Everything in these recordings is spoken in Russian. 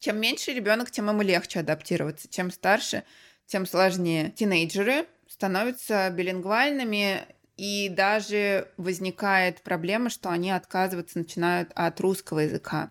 Чем меньше ребенок, тем ему легче адаптироваться. Чем старше, тем сложнее. Тинейджеры становятся билингвальными, и даже возникает проблема, что они отказываться начинают от русского языка.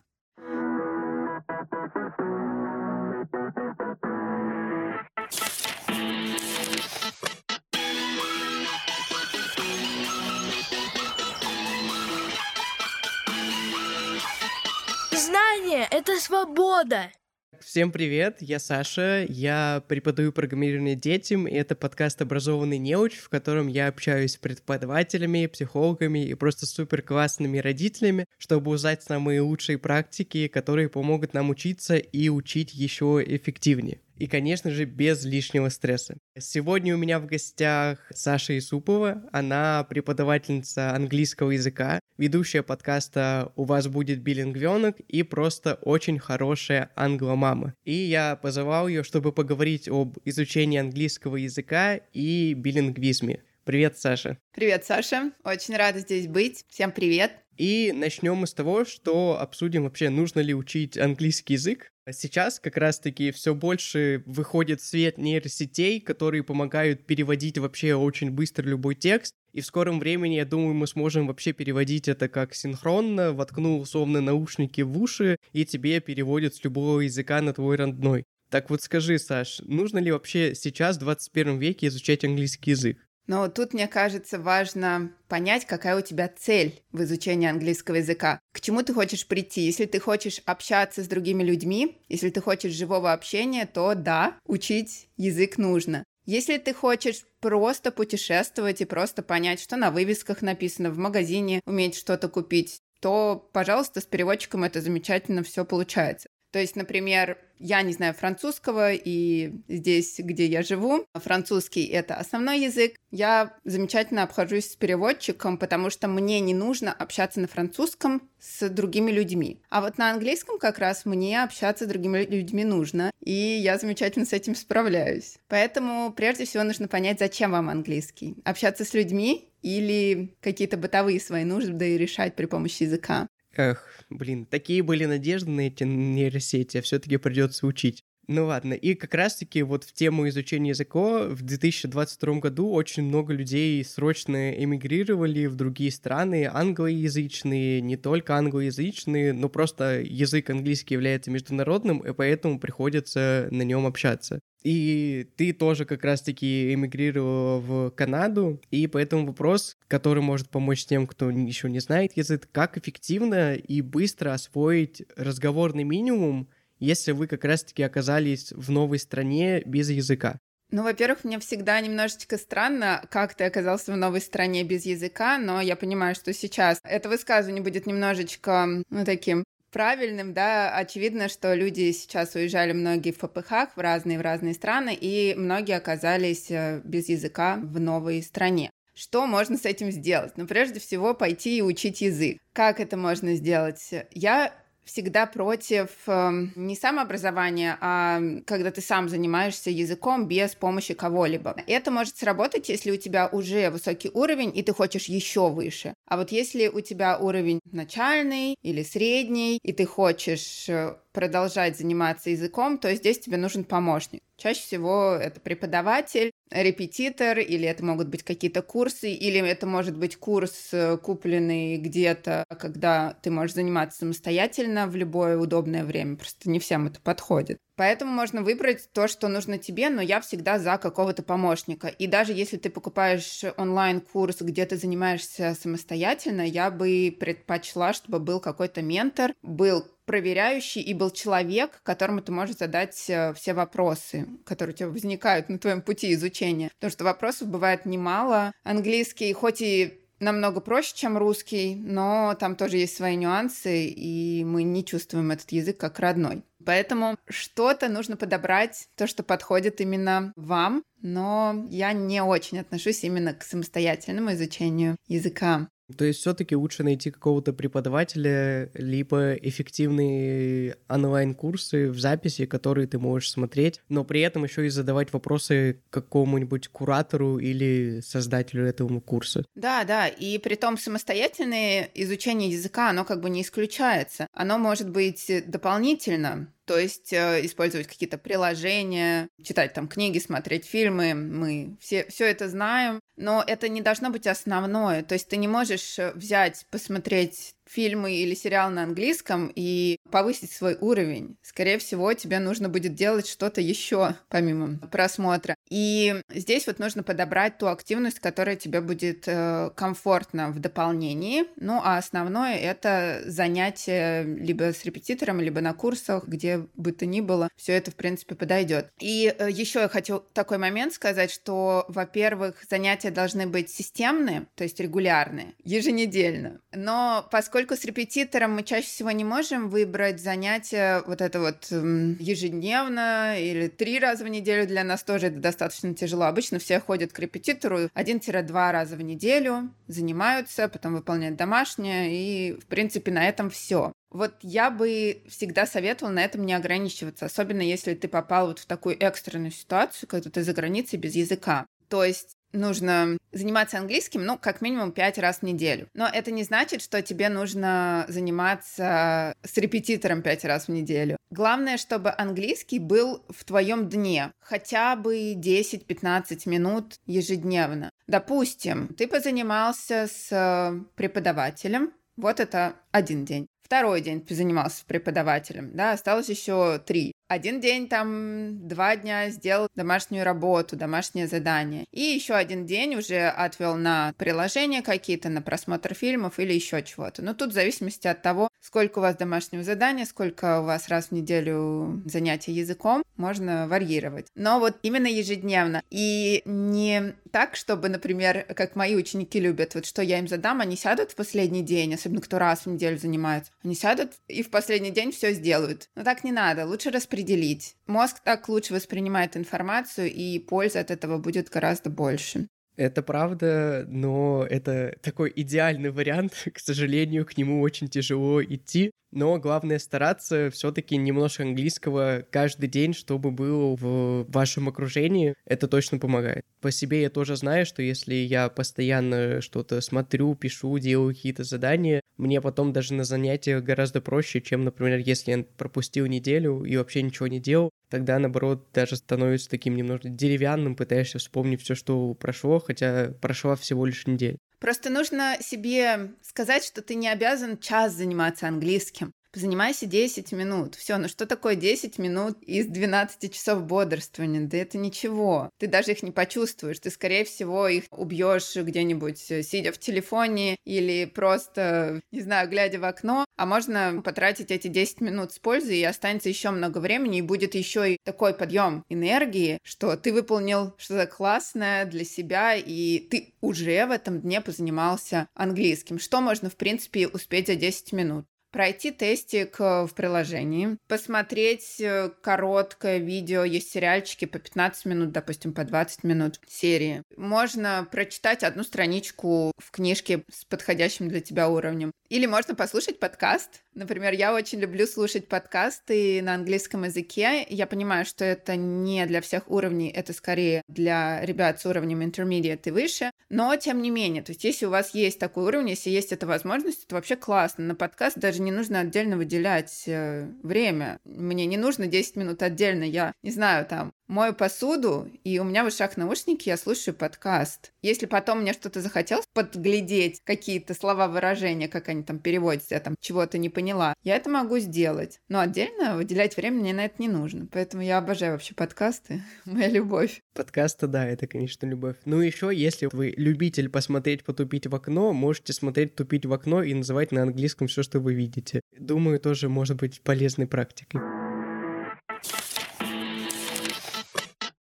Свобода. Всем привет, я Саша, я преподаю программирование детям, и это подкаст «Образованный неуч», в котором я общаюсь с преподавателями, психологами и просто супер классными родителями, чтобы узнать самые лучшие практики, которые помогут нам учиться и учить еще эффективнее и, конечно же, без лишнего стресса. Сегодня у меня в гостях Саша Исупова, она преподавательница английского языка, ведущая подкаста «У вас будет билингвенок» и просто очень хорошая англомама. И я позывал ее, чтобы поговорить об изучении английского языка и билингвизме. Привет, Саша. Привет, Саша. Очень рада здесь быть. Всем привет. И начнем мы с того, что обсудим вообще, нужно ли учить английский язык. Сейчас как раз-таки все больше выходит свет нейросетей, которые помогают переводить вообще очень быстро любой текст. И в скором времени, я думаю, мы сможем вообще переводить это как синхронно, воткнул условно наушники в уши, и тебе переводят с любого языка на твой родной. Так вот скажи, Саш, нужно ли вообще сейчас, в 21 веке, изучать английский язык? Но тут, мне кажется, важно понять, какая у тебя цель в изучении английского языка. К чему ты хочешь прийти? Если ты хочешь общаться с другими людьми, если ты хочешь живого общения, то да, учить язык нужно. Если ты хочешь просто путешествовать и просто понять, что на вывесках написано, в магазине уметь что-то купить, то, пожалуйста, с переводчиком это замечательно все получается. То есть, например, я не знаю французского, и здесь, где я живу, французский — это основной язык. Я замечательно обхожусь с переводчиком, потому что мне не нужно общаться на французском с другими людьми. А вот на английском как раз мне общаться с другими людьми нужно, и я замечательно с этим справляюсь. Поэтому прежде всего нужно понять, зачем вам английский. Общаться с людьми или какие-то бытовые свои нужды решать при помощи языка. Эх, блин, такие были надежды на эти нейросети, а все-таки придется учить. Ну ладно, и как раз-таки вот в тему изучения языка в 2022 году очень много людей срочно эмигрировали в другие страны, англоязычные, не только англоязычные, но просто язык английский является международным, и поэтому приходится на нем общаться. И ты тоже как раз-таки эмигрировала в Канаду, и поэтому вопрос, который может помочь тем, кто еще не знает язык, как эффективно и быстро освоить разговорный минимум, если вы как раз-таки оказались в новой стране без языка? Ну, во-первых, мне всегда немножечко странно, как ты оказался в новой стране без языка, но я понимаю, что сейчас это высказывание будет немножечко, ну, таким правильным, да, очевидно, что люди сейчас уезжали многие в ППХ в разные в разные страны, и многие оказались э, без языка в новой стране. Что можно с этим сделать? Ну, прежде всего, пойти и учить язык. Как это можно сделать? Я всегда против э, не самообразования, а когда ты сам занимаешься языком без помощи кого-либо. Это может сработать, если у тебя уже высокий уровень, и ты хочешь еще выше. А вот если у тебя уровень начальный или средний, и ты хочешь э, продолжать заниматься языком, то здесь тебе нужен помощник. Чаще всего это преподаватель, репетитор, или это могут быть какие-то курсы, или это может быть курс, э, купленный где-то, когда ты можешь заниматься самостоятельно в любое удобное время. Просто не всем это подходит. Поэтому можно выбрать то, что нужно тебе, но я всегда за какого-то помощника. И даже если ты покупаешь онлайн-курс, где ты занимаешься самостоятельно, я бы предпочла, чтобы был какой-то ментор, был проверяющий и был человек, которому ты можешь задать э, все вопросы, которые у тебя возникают на твоем пути изучения. Потому что вопросов бывает немало. Английский, хоть и намного проще, чем русский, но там тоже есть свои нюансы, и мы не чувствуем этот язык как родной. Поэтому что-то нужно подобрать, то, что подходит именно вам, но я не очень отношусь именно к самостоятельному изучению языка. То есть все-таки лучше найти какого-то преподавателя, либо эффективные онлайн-курсы в записи, которые ты можешь смотреть, но при этом еще и задавать вопросы какому-нибудь куратору или создателю этого курса. Да, да, и при том самостоятельное изучение языка, оно как бы не исключается. Оно может быть дополнительно то есть э, использовать какие-то приложения, читать там книги, смотреть фильмы, мы все, все это знаем, но это не должно быть основное, то есть ты не можешь э, взять, посмотреть фильмы или сериал на английском и повысить свой уровень. Скорее всего, тебе нужно будет делать что-то еще помимо просмотра. И здесь вот нужно подобрать ту активность, которая тебе будет э, комфортна в дополнении. Ну, а основное это занятие либо с репетитором, либо на курсах, где бы то ни было. Все это, в принципе, подойдет. И э, еще я хочу такой момент сказать, что, во-первых, занятия должны быть системные, то есть регулярные, еженедельно. Но поскольку поскольку с репетитором мы чаще всего не можем выбрать занятия вот это вот ежедневно или три раза в неделю, для нас тоже это достаточно тяжело. Обычно все ходят к репетитору 1-2 раза в неделю, занимаются, потом выполняют домашнее, и, в принципе, на этом все. Вот я бы всегда советовала на этом не ограничиваться, особенно если ты попал вот в такую экстренную ситуацию, когда ты за границей без языка. То есть нужно заниматься английским, ну, как минимум пять раз в неделю. Но это не значит, что тебе нужно заниматься с репетитором пять раз в неделю. Главное, чтобы английский был в твоем дне, хотя бы 10-15 минут ежедневно. Допустим, ты позанимался с преподавателем, вот это один день. Второй день ты занимался преподавателем, да, осталось еще три. Один день там, два дня сделал домашнюю работу, домашнее задание. И еще один день уже отвел на приложения какие-то, на просмотр фильмов или еще чего-то. Но тут в зависимости от того, сколько у вас домашнего задания, сколько у вас раз в неделю занятия языком, можно варьировать. Но вот именно ежедневно. И не так, чтобы, например, как мои ученики любят, вот что я им задам, они сядут в последний день, особенно кто раз в неделю занимается, они сядут и в последний день все сделают. Но так не надо, лучше распределить. Мозг так лучше воспринимает информацию, и пользы от этого будет гораздо больше. Это правда, но это такой идеальный вариант. К сожалению, к нему очень тяжело идти. Но главное стараться все-таки немножко английского каждый день, чтобы было в вашем окружении. Это точно помогает. По себе я тоже знаю, что если я постоянно что-то смотрю, пишу, делаю какие-то задания, мне потом даже на занятиях гораздо проще, чем, например, если я пропустил неделю и вообще ничего не делал, тогда, наоборот, даже становится таким немножко деревянным, пытаешься вспомнить все, что прошло, хотя прошла всего лишь неделя. Просто нужно себе сказать, что ты не обязан час заниматься английским. Позанимайся 10 минут. Все, ну что такое 10 минут из 12 часов бодрствования? Да это ничего. Ты даже их не почувствуешь. Ты, скорее всего, их убьешь где-нибудь, э, сидя в телефоне или просто, не знаю, глядя в окно. А можно потратить эти 10 минут с пользой, и останется еще много времени, и будет еще и такой подъем энергии, что ты выполнил что-то классное для себя, и ты уже в этом дне позанимался английским. Что можно, в принципе, успеть за 10 минут? Пройти тестик э, в приложении, посмотреть э, короткое видео, есть сериальчики по 15 минут, допустим, по 20 минут серии. Можно прочитать одну страничку в книжке с подходящим для тебя уровнем. Или можно послушать подкаст. Например, я очень люблю слушать подкасты на английском языке. Я понимаю, что это не для всех уровней, это скорее для ребят с уровнем intermediate и выше. Но, тем не менее, то есть если у вас есть такой уровень, если есть эта возможность, это вообще классно. На подкаст даже не нужно отдельно выделять э, время. Мне не нужно 10 минут отдельно. Я, не знаю, там, мою посуду, и у меня в ушах наушники, я слушаю подкаст. Если потом мне что-то захотелось подглядеть, какие-то слова, выражения, как они там переводятся, я там чего-то не поняла, я это могу сделать. Но отдельно выделять время мне на это не нужно. Поэтому я обожаю вообще подкасты. Моя любовь. Подкасты, да, это, конечно, любовь. Ну, еще, если вы любитель посмотреть, потупить в окно, можете смотреть, тупить в окно и называть на английском все, что вы видите. Думаю, тоже может быть полезной практикой.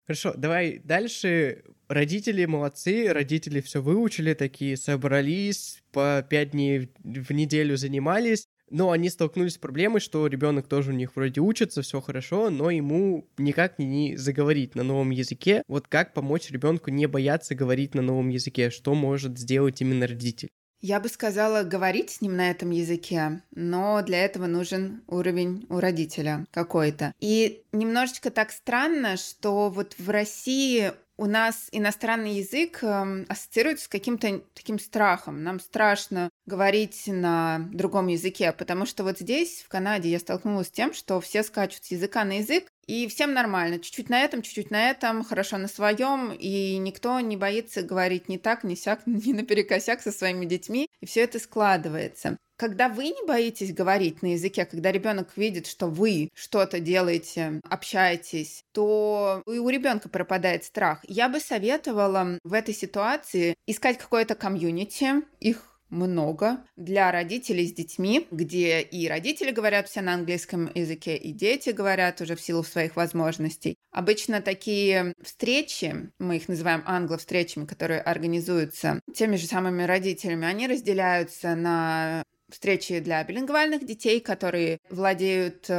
Хорошо, давай дальше. Родители молодцы, родители все выучили, такие собрались, по пять дней в неделю занимались, но они столкнулись с проблемой, что ребенок тоже у них вроде учится, все хорошо, но ему никак не заговорить на новом языке. Вот как помочь ребенку не бояться говорить на новом языке? Что может сделать именно родитель? Я бы сказала говорить с ним на этом языке, но для этого нужен уровень у родителя какой-то. И немножечко так странно, что вот в России у нас иностранный язык э, ассоциируется с каким-то таким страхом. Нам страшно говорить на другом языке, потому что вот здесь, в Канаде, я столкнулась с тем, что все скачут с языка на язык, и всем нормально. Чуть-чуть на этом, чуть-чуть на этом, хорошо на своем, и никто не боится говорить не так, не сяк, не наперекосяк со своими детьми, и все это складывается. Когда вы не боитесь говорить на языке, когда ребенок видит, что вы что-то делаете, общаетесь, то и у ребенка пропадает страх. Я бы советовала в этой ситуации искать какое-то комьюнити, их много для родителей с детьми, где и родители говорят все на английском языке, и дети говорят уже в силу своих возможностей. Обычно такие встречи, мы их называем англо-встречами, которые организуются теми же самыми родителями, они разделяются на встречи для билингвальных детей, которые владеют э,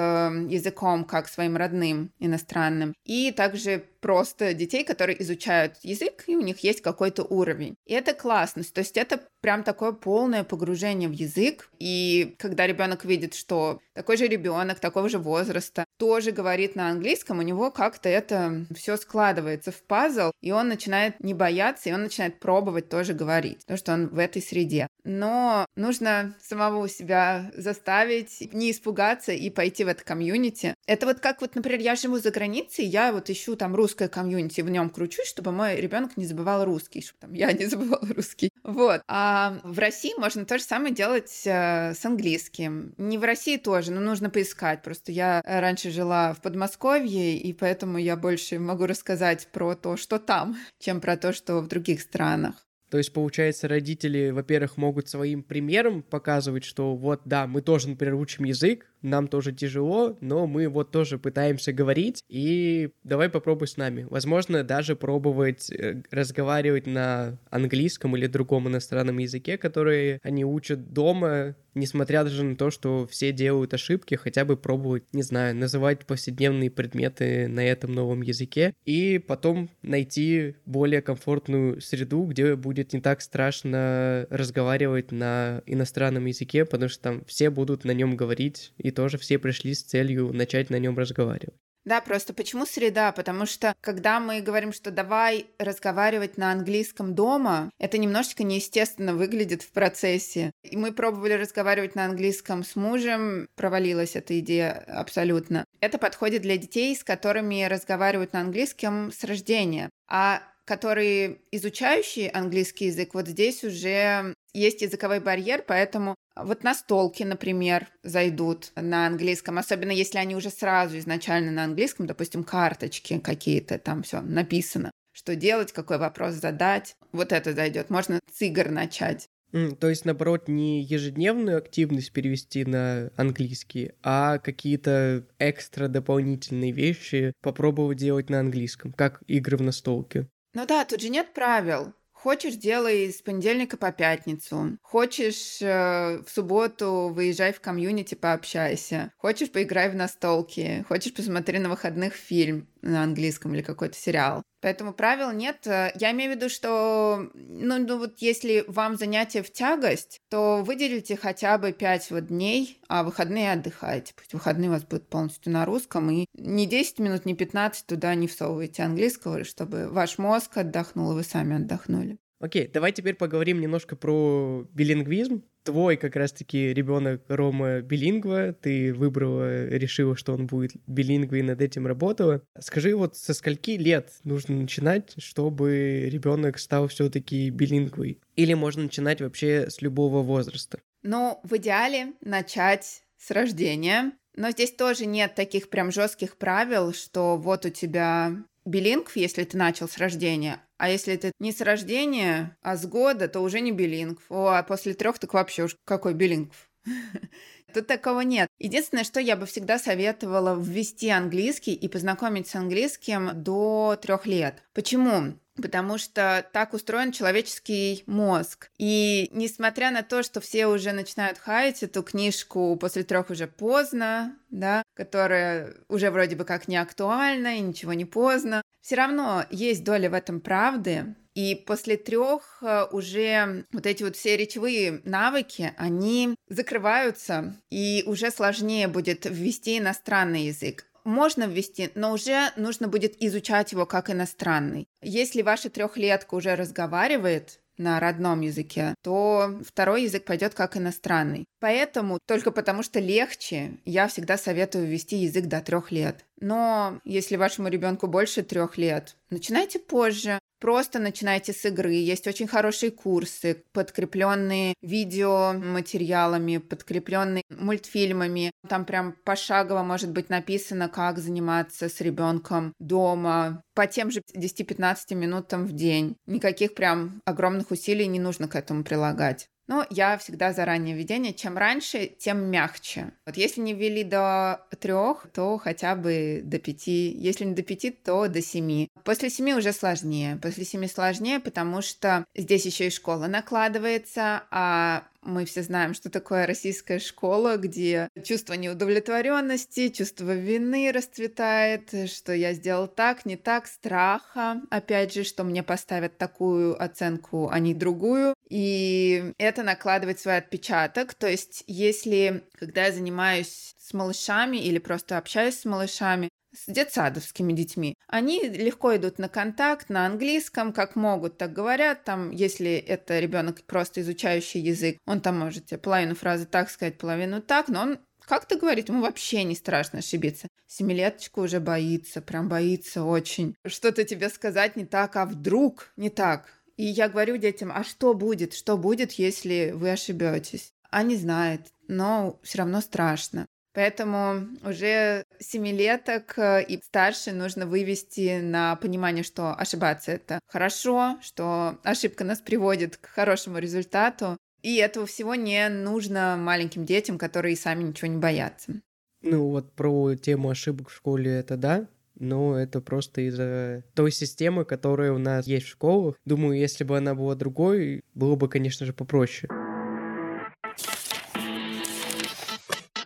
языком как своим родным иностранным, и также просто детей, которые изучают язык, и у них есть какой-то уровень. И это классно. То есть это прям такое полное погружение в язык. И когда ребенок видит, что такой же ребенок такого же возраста тоже говорит на английском, у него как-то это все складывается в пазл, и он начинает не бояться, и он начинает пробовать тоже говорить, потому что он в этой среде. Но нужно самого себя заставить не испугаться и пойти в это комьюнити. Это вот как вот, например, я живу за границей, я вот ищу там русское комьюнити, в нем кручусь, чтобы мой ребенок не забывал русский, чтобы там я не забывала русский. Вот. А в России можно то же самое делать э, с английским. Не в России тоже, но нужно поискать. Просто я раньше жила в Подмосковье, и поэтому я больше могу рассказать про то, что там, чем про то, что в других странах. То есть, получается, родители, во-первых, могут своим примером показывать, что вот, да, мы тоже, например, учим язык, нам тоже тяжело, но мы вот тоже пытаемся говорить, и давай попробуй с нами. Возможно, даже пробовать э, разговаривать на английском или другом иностранном языке, который они учат дома, несмотря даже на то, что все делают ошибки, хотя бы пробовать, не знаю, называть повседневные предметы на этом новом языке, и потом найти более комфортную среду, где будет не так страшно разговаривать на иностранном языке, потому что там все будут на нем говорить, и тоже все пришли с целью начать на нем разговаривать. Да, просто почему среда? Потому что когда мы говорим, что давай разговаривать на английском дома, это немножечко неестественно выглядит в процессе. И мы пробовали разговаривать на английском с мужем, провалилась эта идея абсолютно. Это подходит для детей, с которыми разговаривают на английском с рождения. А которые изучающие английский язык, вот здесь уже есть языковой барьер, поэтому вот настолки, например, зайдут на английском, особенно если они уже сразу изначально на английском, допустим, карточки какие-то, там все написано, что делать, какой вопрос задать. Вот это зайдет. Можно с игр начать. Mm, то есть, наоборот, не ежедневную активность перевести на английский, а какие-то экстра дополнительные вещи попробовать делать на английском, как игры в настолке. Ну да, тут же нет правил. Хочешь, делай с понедельника по пятницу. Хочешь, э, в субботу выезжай в комьюнити, пообщайся. Хочешь, поиграй в настолки. Хочешь, посмотри на выходных фильм на английском или какой-то сериал. Поэтому правил нет. Я имею в виду, что ну, ну вот если вам занятие в тягость, то выделите хотя бы 5 вот дней, а выходные отдыхайте. Пусть выходные у вас будут полностью на русском, и не 10 минут, не 15 туда не всовывайте английского, чтобы ваш мозг отдохнул, и вы сами отдохнули. Окей, давай теперь поговорим немножко про билингвизм. Твой как раз-таки ребенок Рома билингва, ты выбрала, решила, что он будет билингвой и над этим работала. Скажи, вот со скольки лет нужно начинать, чтобы ребенок стал все-таки билингвой? Или можно начинать вообще с любого возраста? Ну, в идеале начать с рождения. Но здесь тоже нет таких прям жестких правил, что вот у тебя билингв, если ты начал с рождения, а если это не с рождения, а с года, то уже не билингв. О, а после трех так вообще уж какой билингв. Тут такого нет. Единственное, что я бы всегда советовала ввести английский и познакомить с английским до трех лет. Почему? потому что так устроен человеческий мозг. И несмотря на то, что все уже начинают хаять эту книжку после трех уже поздно, да, которая уже вроде бы как не актуальна и ничего не поздно, все равно есть доля в этом правды, и после трех э, уже вот эти вот все речевые навыки, они закрываются, и уже сложнее будет ввести иностранный язык. можно ввести, но уже нужно будет изучать его как иностранный. Если ваша трехлетка уже разговаривает, на родном языке, то второй язык пойдет как иностранный. Поэтому, только потому что легче, я всегда советую ввести язык до трех лет. Но если вашему ребенку больше трех лет, начинайте позже. Просто начинайте с игры. Есть очень хорошие курсы, подкрепленные видеоматериалами, подкрепленные мультфильмами. Там прям пошагово может быть написано, как заниматься с ребенком дома по тем же 10-15 минутам в день. Никаких прям огромных усилий не нужно к этому прилагать. Но я всегда за раннее введение. Чем раньше, тем мягче. Вот если не ввели до трех, то хотя бы до пяти. Если не до пяти, то до семи. После семи уже сложнее. После семи сложнее, потому что здесь еще и школа накладывается, а мы все знаем, что такое российская школа, где чувство неудовлетворенности, чувство вины расцветает, что я сделал так, не так, страха, опять же, что мне поставят такую оценку, а не другую. И это накладывает свой отпечаток. То есть, если, когда я занимаюсь с малышами или просто общаюсь с малышами, с детсадовскими детьми. Они легко идут на контакт на английском, как могут, так говорят. Там, если это ребенок просто изучающий язык, он там может половину фразы так сказать, половину так, но он как-то говорит, ему вообще не страшно ошибиться. Семилеточка уже боится, прям боится очень. Что-то тебе сказать не так, а вдруг не так. И я говорю детям, а что будет, что будет, если вы ошибетесь? Они знают, но все равно страшно. Поэтому уже семилеток э, и старше нужно вывести на понимание, что ошибаться это хорошо, что ошибка нас приводит к хорошему результату. И этого всего не нужно маленьким детям, которые сами ничего не боятся. Ну вот про тему ошибок в школе это да, но это просто из-за той системы, которая у нас есть в школах. Думаю, если бы она была другой, было бы, конечно же, попроще.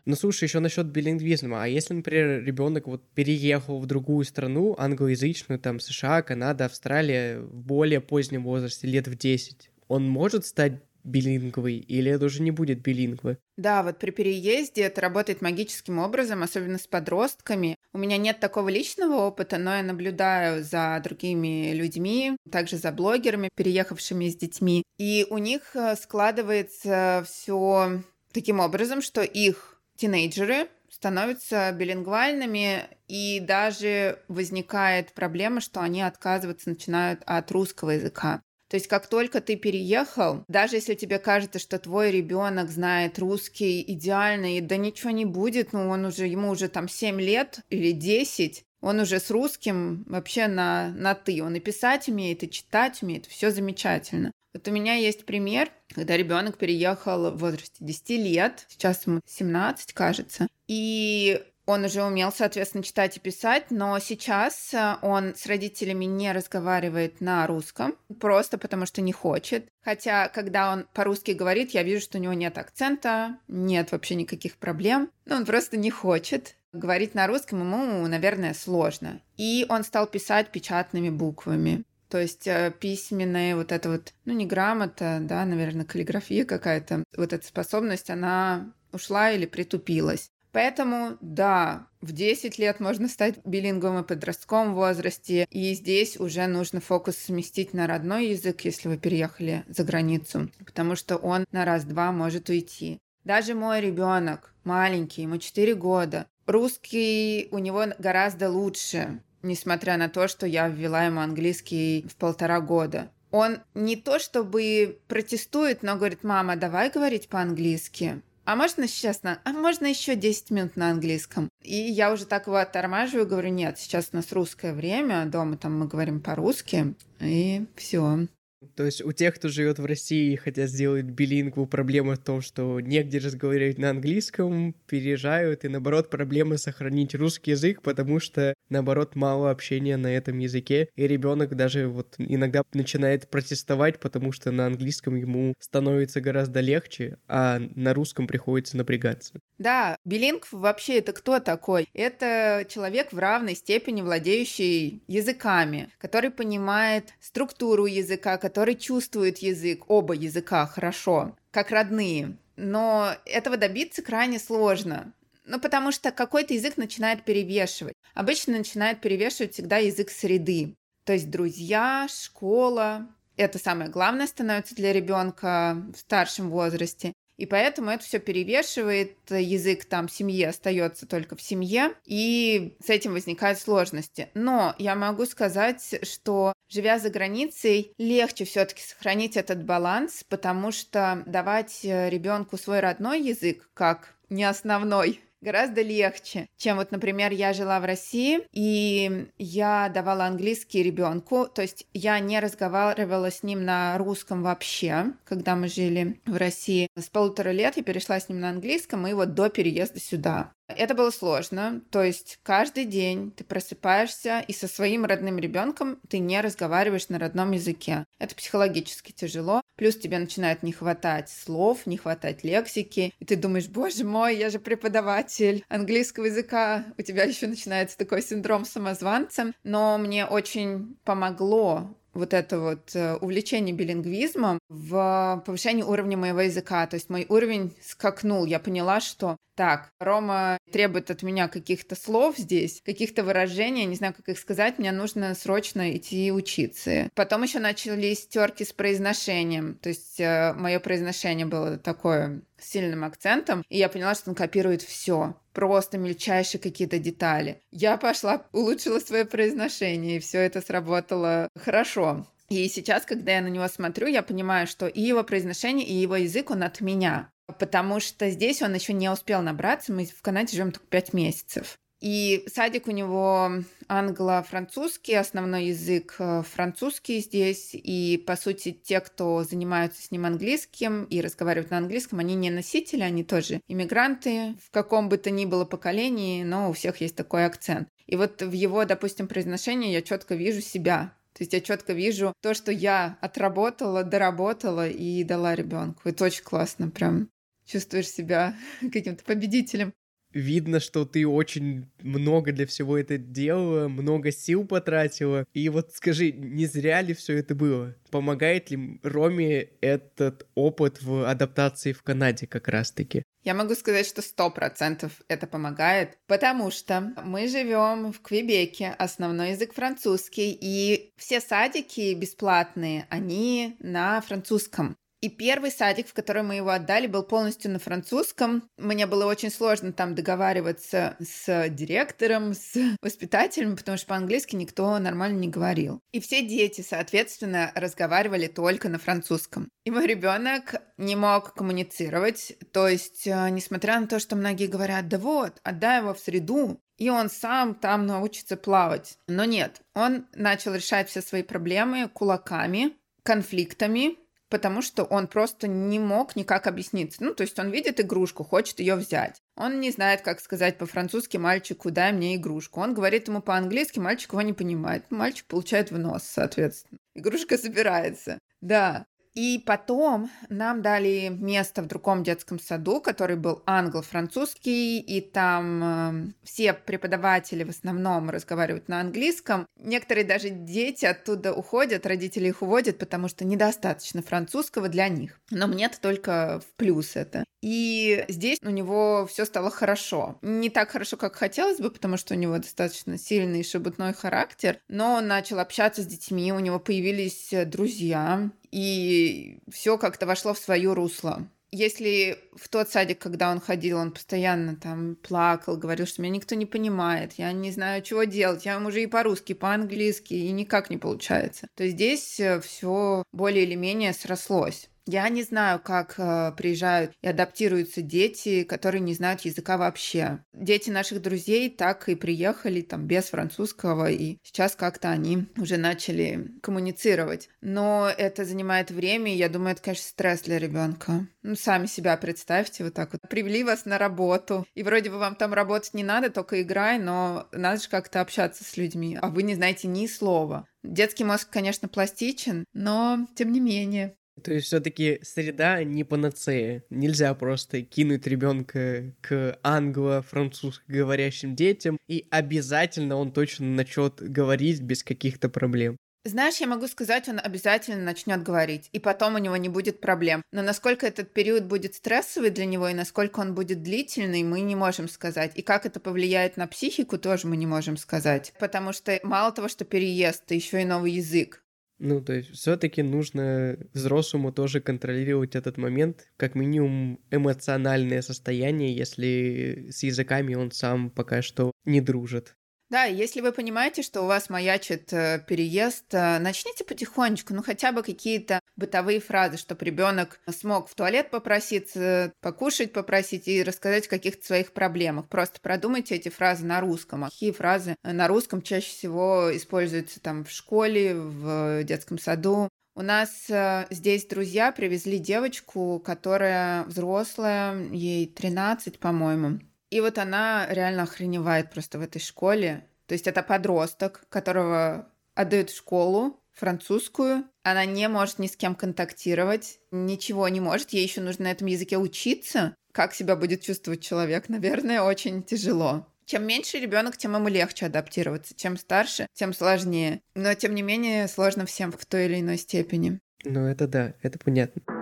Ну, слушай, еще насчет билингвизма. А если, например, ребенок вот переехал в другую страну, англоязычную, там, США, Канада, Австралия, в более позднем возрасте, лет в 10, он может стать билингвой, или это уже не будет билингвы? Да, вот при переезде это работает магическим образом, особенно с подростками. У меня нет такого личного опыта, но я наблюдаю за другими людьми, также за блогерами, переехавшими с детьми. И у них э, складывается все таким образом, что их тинейджеры становятся билингвальными, и даже возникает проблема, что они отказываться начинают от русского языка. То есть как только ты переехал, даже если тебе кажется, что твой ребенок знает русский идеально, и да ничего не будет, ну он уже, ему уже там 7 лет или 10, он уже с русским вообще на, на «ты». Он и писать умеет, и читать умеет, все замечательно. Вот у меня есть пример, когда ребенок переехал в возрасте 10 лет, сейчас ему 17, кажется, и он уже умел, соответственно, читать и писать, но сейчас э, он с родителями не разговаривает на русском, просто потому что не хочет. Хотя, когда он по-русски говорит, я вижу, что у него нет акцента, нет вообще никаких проблем, но он просто не хочет. Говорить на русском ему, наверное, сложно. И он стал писать печатными буквами. То есть э, письменная вот эта вот, ну не грамота, да, наверное, каллиграфия какая-то, вот эта способность, она ушла или притупилась. Поэтому, да, в 10 лет можно стать билинговым и подростковом возрасте, и здесь уже нужно фокус сместить на родной язык, если вы переехали за границу, потому что он на раз-два может уйти. Даже мой ребенок маленький, ему 4 года, русский у него гораздо лучше, несмотря на то, что я ввела ему английский в полтора года. Он не то чтобы протестует, но говорит, мама, давай говорить по-английски. А можно сейчас на... А можно еще 10 минут на английском? И я уже так его оттормаживаю, говорю, нет, сейчас у нас русское время, дома там мы говорим по-русски, и все. То есть у тех, кто живет в России и хотят сделать билингву, проблема в том, что негде разговаривать на английском, переезжают, и наоборот, проблема сохранить русский язык, потому что, наоборот, мало общения на этом языке, и ребенок даже вот иногда начинает протестовать, потому что на английском ему становится гораздо легче, а на русском приходится напрягаться. Да, билингв вообще это кто такой? Это человек в равной степени владеющий языками, который понимает структуру языка, который чувствует язык, оба языка хорошо, как родные. Но этого добиться крайне сложно. Ну, потому что какой-то язык начинает перевешивать. Обычно начинает перевешивать всегда язык среды. То есть друзья, школа. Это самое главное становится для ребенка в старшем возрасте. И поэтому это все перевешивает, язык там семьи остается только в семье, и с этим возникают сложности. Но я могу сказать, что живя за границей, легче все-таки сохранить этот баланс, потому что давать ребенку свой родной язык как не основной гораздо легче, чем вот, например, я жила в России, и я давала английский ребенку, то есть я не разговаривала с ним на русском вообще, когда мы жили в России. С полутора лет я перешла с ним на английском, и вот до переезда сюда. Это было сложно, то есть каждый день ты просыпаешься и со своим родным ребенком ты не разговариваешь на родном языке. Это психологически тяжело, плюс тебе начинает не хватать слов, не хватать лексики, и ты думаешь, боже мой, я же преподаватель английского языка, у тебя еще начинается такой синдром самозванца, но мне очень помогло вот это вот э, увлечение билингвизмом в повышении уровня моего языка. То есть мой уровень скакнул. Я поняла, что так, Рома требует от меня каких-то слов здесь, каких-то выражений, не знаю, как их сказать, мне нужно срочно идти учиться. Потом еще начались терки с произношением, то есть э, мое произношение было такое с сильным акцентом, и я поняла, что он копирует все, просто мельчайшие какие-то детали. Я пошла, улучшила свое произношение, и все это сработало хорошо. И сейчас, когда я на него смотрю, я понимаю, что и его произношение, и его язык, он от меня. Потому что здесь он еще не успел набраться, мы в Канаде живем только пять месяцев. И садик у него англо-французский, основной язык э, французский здесь. И, по сути, те, кто занимаются с ним английским и разговаривают на английском, они не носители, они тоже иммигранты в каком бы то ни было поколении, но у всех есть такой акцент. И вот в его, допустим, произношении я четко вижу себя. То есть я четко вижу то, что я отработала, доработала и дала ребенку. Это очень классно, прям чувствуешь себя каким-то победителем видно, что ты очень много для всего это делала, много сил потратила. И вот скажи, не зря ли все это было? Помогает ли Роме этот опыт в адаптации в Канаде как раз-таки? Я могу сказать, что сто процентов это помогает, потому что мы живем в Квебеке, основной язык французский, и все садики бесплатные, они на французском. И первый садик, в который мы его отдали, был полностью на французском. Мне было очень сложно там договариваться с директором, с воспитателем, потому что по-английски никто нормально не говорил. И все дети, соответственно, разговаривали только на французском. И мой ребенок не мог коммуницировать. То есть, э, несмотря на то, что многие говорят, да вот, отдай его в среду, и он сам там научится плавать. Но нет, он начал решать все свои проблемы кулаками, конфликтами, потому что он просто не мог никак объясниться. Ну, то есть он видит игрушку, хочет ее взять. Он не знает, как сказать по-французски мальчику «дай мне игрушку». Он говорит ему по-английски, мальчик его не понимает. Мальчик получает в нос, соответственно. Игрушка собирается. Да, и потом нам дали место в другом детском саду, который был англо-французский, и там э, все преподаватели в основном разговаривают на английском. Некоторые даже дети оттуда уходят, родители их уводят, потому что недостаточно французского для них. Но мне-то только в плюс это. И здесь у него все стало хорошо. Не так хорошо, как хотелось бы, потому что у него достаточно сильный шебутной характер, но он начал общаться с детьми, у него появились друзья, и все как-то вошло в свое русло. Если в тот садик, когда он ходил, он постоянно там плакал, говорил, что меня никто не понимает, я не знаю, чего делать, я уже и по-русски, по-английски, и никак не получается, то здесь э, все более или менее срослось. Я не знаю, как э, приезжают и адаптируются дети, которые не знают языка вообще. Дети наших друзей так и приехали там без французского, и сейчас как-то они уже начали коммуницировать. Но это занимает время, и я думаю, это, конечно, стресс для ребенка. Ну, сами себя представьте вот так вот. Привели вас на работу, и вроде бы вам там работать не надо, только играй, но надо же как-то общаться с людьми, а вы не знаете ни слова. Детский мозг, конечно, пластичен, но тем не менее. То есть все-таки среда не панацея. Нельзя просто кинуть ребенка к англо-французско говорящим детям, и обязательно он точно начнет говорить без каких-то проблем. Знаешь, я могу сказать, он обязательно начнет говорить, и потом у него не будет проблем. Но насколько этот период будет стрессовый для него и насколько он будет длительный, мы не можем сказать. И как это повлияет на психику, тоже мы не можем сказать. Потому что мало того, что переезд, то еще и новый язык. Ну, то есть все-таки нужно взрослому тоже контролировать этот момент, как минимум эмоциональное состояние, если с языками он сам пока что не дружит. Да, если вы понимаете, что у вас маячит э, переезд, э, начните потихонечку, ну хотя бы какие-то бытовые фразы, чтобы ребенок смог в туалет попроситься, покушать попросить и рассказать о каких-то своих проблемах. Просто продумайте эти фразы на русском. А какие фразы на русском чаще всего используются там в школе, в детском саду. У нас э, здесь друзья привезли девочку, которая взрослая, ей 13, по-моему. И вот она реально охреневает просто в этой школе. То есть это подросток, которого отдают в школу французскую. Она не может ни с кем контактировать, ничего не может. Ей еще нужно на этом языке учиться. Как себя будет чувствовать человек, наверное, очень тяжело. Чем меньше ребенок, тем ему легче адаптироваться. Чем старше, тем сложнее. Но, тем не менее, сложно всем в той или иной степени. Ну, это да, это понятно.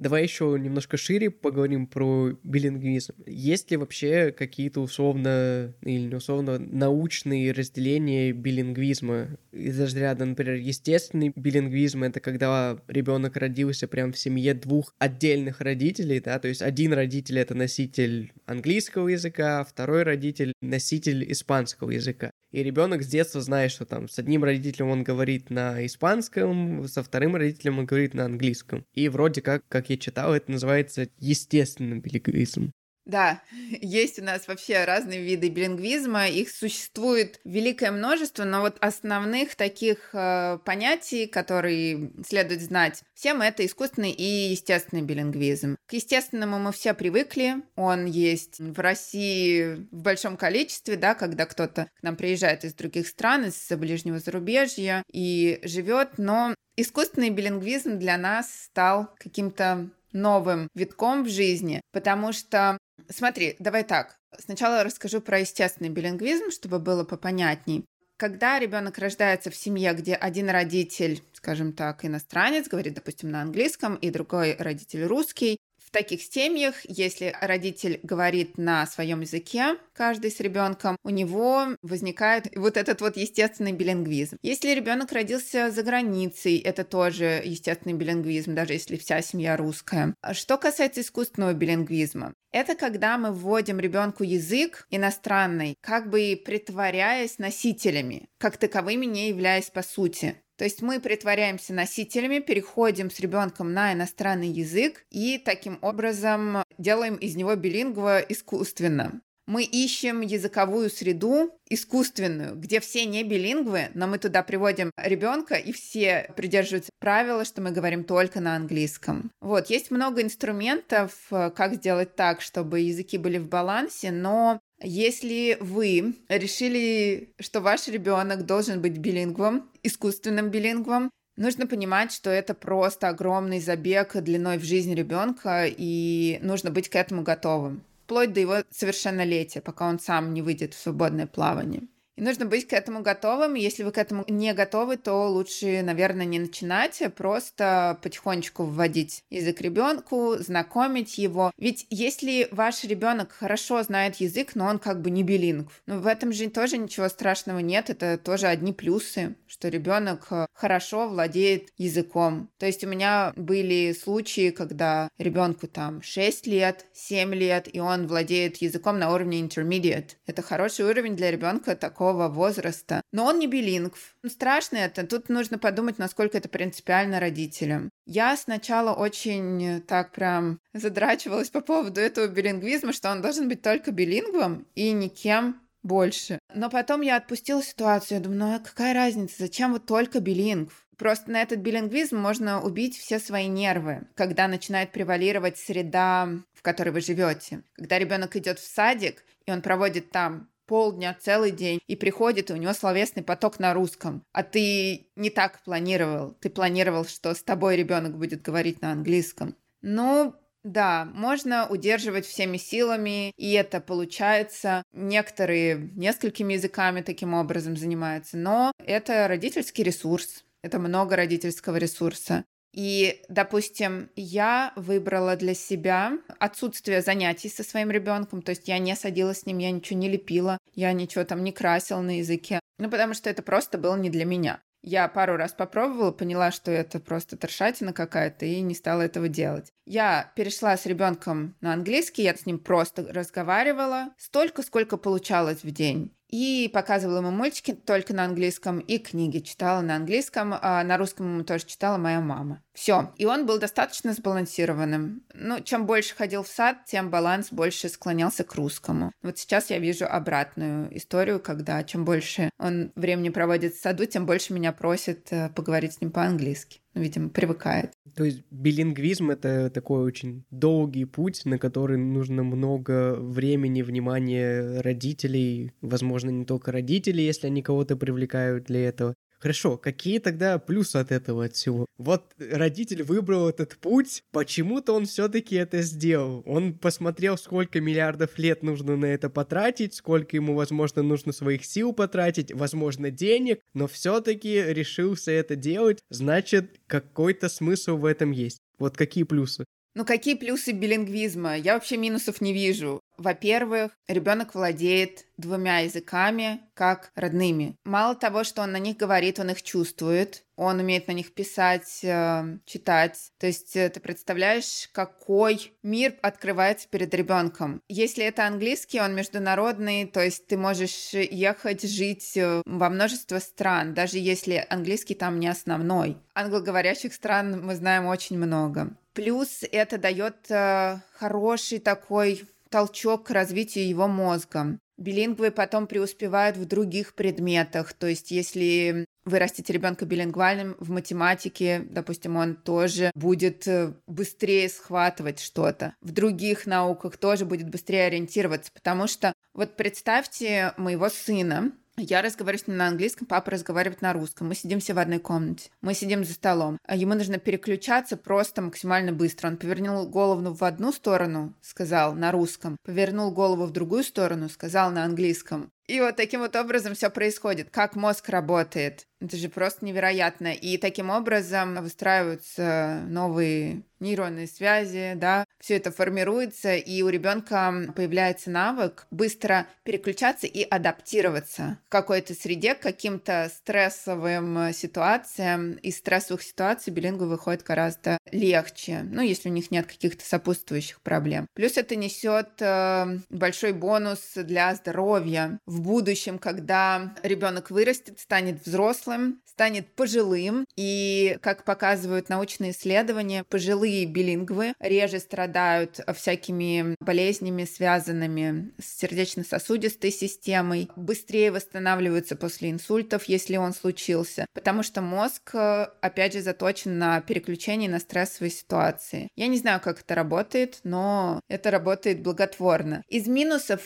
Давай еще немножко шире поговорим про билингвизм. Есть ли вообще какие-то условно или не условно научные разделения билингвизма? Из разряда, например, естественный билингвизм — это когда ребенок родился прям в семье двух отдельных родителей, да, то есть один родитель — это носитель английского языка, второй родитель — носитель испанского языка. И ребенок с детства знает, что там с одним родителем он говорит на испанском, со вторым родителем он говорит на английском. И вроде как, как я читал, это называется естественным билингвизм. Да, есть у нас вообще разные виды билингвизма, их существует великое множество, но вот основных таких э, понятий, которые следует знать всем, это искусственный и естественный билингвизм. К естественному мы все привыкли, он есть в России в большом количестве, да, когда кто-то к нам приезжает из других стран, из ближнего зарубежья и живет, но искусственный билингвизм для нас стал каким-то новым витком в жизни, потому что Смотри, давай так. Сначала расскажу про естественный билингвизм, чтобы было попонятней. Когда ребенок рождается в семье, где один родитель, скажем так, иностранец, говорит, допустим, на английском, и другой родитель русский, в таких семьях, если родитель говорит на своем языке, каждый с ребенком, у него возникает вот этот вот естественный билингвизм. Если ребенок родился за границей, это тоже естественный билингвизм, даже если вся семья русская. Что касается искусственного билингвизма, это когда мы вводим ребенку язык иностранный, как бы притворяясь носителями, как таковыми не являясь по сути. То есть мы притворяемся носителями, переходим с ребенком на иностранный язык и таким образом делаем из него билингва искусственно. Мы ищем языковую среду искусственную, где все не билингвы, но мы туда приводим ребенка, и все придерживаются правила, что мы говорим только на английском. Вот, есть много инструментов, как сделать так, чтобы языки были в балансе, но если вы решили, что ваш ребенок должен быть билингвом, искусственным билингвом, нужно понимать, что это просто огромный забег длиной в жизнь ребенка, и нужно быть к этому готовым, вплоть до его совершеннолетия, пока он сам не выйдет в свободное плавание. И нужно быть к этому готовым. Если вы к этому не готовы, то лучше, наверное, не начинать, а просто потихонечку вводить язык ребенку, знакомить его. Ведь если ваш ребенок хорошо знает язык, но он как бы не билингв, ну в этом же тоже ничего страшного нет. Это тоже одни плюсы, что ребенок э, хорошо владеет языком. То есть у меня были случаи, когда ребенку там 6 лет, 7 лет, и он владеет языком на уровне intermediate. Это хороший уровень для ребенка такого такого возраста. Но он не билингв. Страшно это. Тут нужно подумать, насколько это принципиально родителям. Я сначала очень так прям задрачивалась по поводу этого билингвизма, что он должен быть только билингвом и никем больше. Но потом я отпустила ситуацию, я думаю, ну а какая разница, зачем вот только билингв? Просто на этот билингвизм можно убить все свои нервы, когда начинает превалировать среда, в которой вы живете. Когда ребенок идет в садик, и он проводит там полдня, целый день, и приходит, и у него словесный поток на русском. А ты не так планировал. Ты планировал, что с тобой ребенок будет говорить на английском. Ну, Да, можно удерживать всеми силами, и это получается. Некоторые несколькими языками таким образом занимаются, но это родительский ресурс. Это много родительского ресурса. И, допустим, я выбрала для себя отсутствие занятий со своим ребенком, то есть я не садилась с ним, я ничего не лепила, я ничего там не красила на языке, ну потому что это просто было не для меня. Я пару раз попробовала, поняла, что это просто трешатина какая-то, и не стала этого делать. Я перешла с ребенком на английский, я с ним просто разговаривала столько, сколько получалось в день. И показывала ему мультики только на английском, и книги читала на английском, а на русском ему тоже читала моя мама. Все. И он был достаточно сбалансированным. Ну, чем больше ходил в сад, тем баланс больше склонялся к русскому. Вот сейчас я вижу обратную историю, когда чем больше он времени проводит в саду, тем больше меня просит э, поговорить с ним по-английски. Ну, видимо, привыкает. То есть билингвизм — это такой очень долгий путь, на который нужно много времени, внимания родителей, возможно, не только родителей, если они кого-то привлекают для этого, Хорошо, какие тогда плюсы от этого от всего? Вот родитель выбрал этот путь, почему-то он все-таки это сделал. Он посмотрел, сколько миллиардов лет нужно на это потратить, сколько ему, возможно, нужно своих сил потратить, возможно, денег, но все-таки решился это делать, значит, какой-то смысл в этом есть. Вот какие плюсы? Ну какие плюсы билингвизма? Я вообще минусов не вижу. Во-первых, ребенок владеет двумя языками как родными. Мало того, что он на них говорит, он их чувствует, он умеет на них писать, э, читать. То есть э, ты представляешь, какой мир открывается перед ребенком. Если это английский, он международный, то есть ты можешь ехать, жить э, во множество стран, даже если английский там не основной. Англоговорящих стран мы знаем очень много. Плюс это дает э, хороший такой толчок к развитию его мозга. Билингвы потом преуспевают в других предметах. То есть, если вы растите ребенка билингвальным в математике, допустим, он тоже будет э, быстрее схватывать что-то. В других науках тоже будет быстрее ориентироваться, потому что вот представьте моего сына, я разговариваю с ним на английском, папа разговаривает на русском. Мы сидим все в одной комнате. Мы сидим за столом. А ему нужно переключаться просто максимально быстро. Он повернул голову в одну сторону, сказал на русском. Повернул голову в другую сторону, сказал на английском. И вот таким вот образом все происходит. Как мозг работает. Это же просто невероятно. И таким образом выстраиваются новые нейронные связи, да, все это формируется, и у ребенка появляется навык быстро переключаться и адаптироваться к какой-то среде, к каким-то стрессовым ситуациям. Из стрессовых ситуаций билингу выходит гораздо легче, ну, если у них нет каких-то сопутствующих проблем. Плюс это несет э, большой бонус для здоровья в будущем, когда ребенок вырастет, станет взрослым, станет пожилым, и, как показывают научные исследования, пожилые билингвы реже страдают всякими болезнями, связанными с сердечно-сосудистой системой, быстрее восстанавливаются после инсультов, если он случился, потому что мозг, опять же, заточен на переключение на стрессовые ситуации. Я не знаю, как это работает, но это работает благотворно. Из минусов,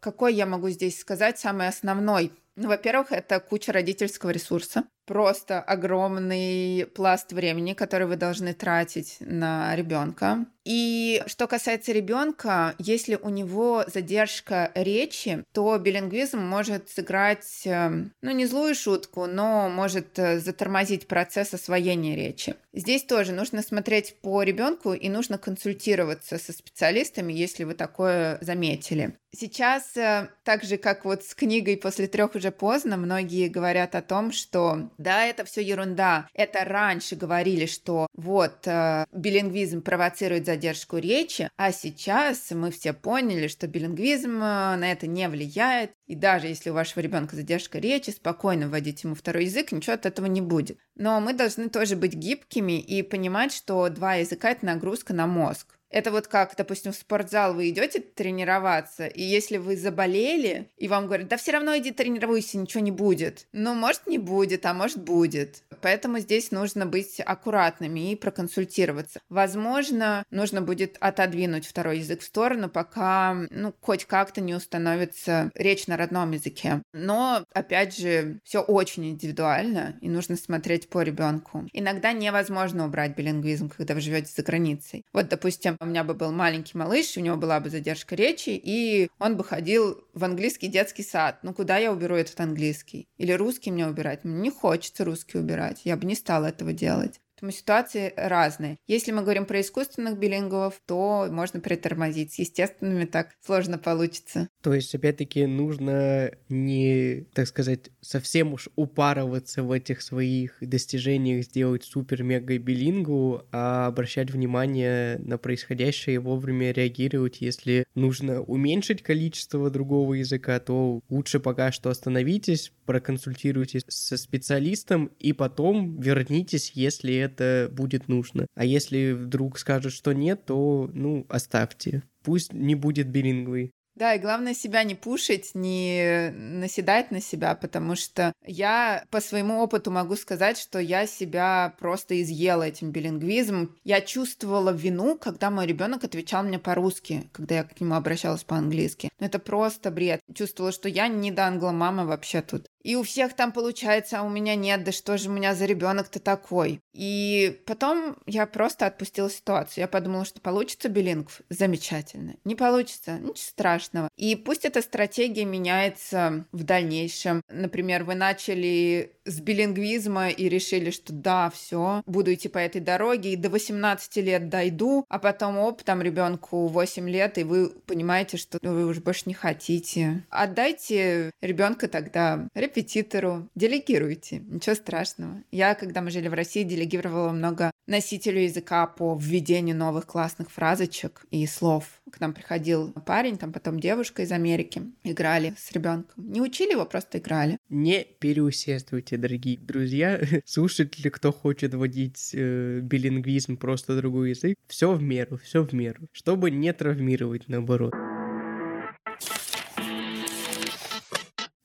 какой я могу здесь сказать, самый основной. Ну, во-первых, это куча родительского ресурса просто огромный пласт времени, который вы должны тратить на ребенка. И что касается ребенка, если у него задержка речи, то билингвизм может сыграть, эм, ну, не злую шутку, но может э, затормозить процесс освоения речи. Здесь тоже нужно смотреть по ребенку и нужно консультироваться со специалистами, если вы такое заметили. Сейчас, э, так же как вот с книгой «После трех уже поздно», многие говорят о том, что да, это все ерунда. Это раньше говорили, что вот э, билингвизм провоцирует задержку речи, а сейчас мы все поняли, что билингвизм э, на это не влияет. И даже если у вашего ребенка задержка речи, спокойно вводить ему второй язык, ничего от этого не будет. Но мы должны тоже быть гибкими и понимать, что два языка это нагрузка на мозг. Это вот как, допустим, в спортзал вы идете тренироваться, и если вы заболели, и вам говорят, да все равно иди тренируйся, ничего не будет. Ну, может, не будет, а может, будет. Поэтому здесь нужно быть аккуратными и проконсультироваться. Возможно, нужно будет отодвинуть второй язык в сторону, пока, ну, хоть как-то не установится речь на родном языке. Но, опять же, все очень индивидуально, и нужно смотреть по ребенку. Иногда невозможно убрать билингвизм, когда вы живете за границей. Вот, допустим, у меня бы был маленький малыш, у него была бы задержка речи, и он бы ходил в английский детский сад. Ну, куда я уберу этот английский? Или русский мне убирать? Мне не хочется русский убирать. Я бы не стала этого делать. Поэтому ситуации разные. Если мы говорим про искусственных билингвов, то можно притормозить. С естественными так сложно получится. То есть, опять-таки, нужно не, так сказать, совсем уж упарываться в этих своих достижениях, сделать супер-мега билингу, а обращать внимание на происходящее и вовремя реагировать. Если нужно уменьшить количество другого языка, то лучше пока что остановитесь, проконсультируйтесь со специалистом и потом вернитесь, если это будет нужно. А если вдруг скажут, что нет, то, ну, оставьте. Пусть не будет билингвый. Да, и главное себя не пушить, не наседать на себя, потому что я по своему опыту могу сказать, что я себя просто изъела этим билингвизмом. Я чувствовала вину, когда мой ребенок отвечал мне по-русски, когда я к нему обращалась по-английски. Но это просто бред. Чувствовала, что я не до англомама вообще тут. И у всех там получается, а у меня нет, да что же у меня за ребенок-то такой? И потом я просто отпустила ситуацию. Я подумала, что получится билингв, замечательно. Не получится, ничего страшного. И пусть эта стратегия меняется в дальнейшем. Например, вы начали с билингвизма и решили, что да, все, буду идти по этой дороге, и до 18 лет дойду, а потом, оп, там ребенку 8 лет, и вы понимаете, что вы уже больше не хотите. Отдайте ребенка тогда репетитору, делегируйте, ничего страшного. Я, когда мы жили в России, делегировала много носителю языка по введению новых классных фразочек и слов. К нам приходил парень, там потом девушка из Америки. Играли с ребенком. Не учили его, просто играли. Не переусердствуйте, дорогие друзья. Слушатели, кто хочет вводить э, билингвизм, просто другой язык, все в меру, все в меру, чтобы не травмировать наоборот.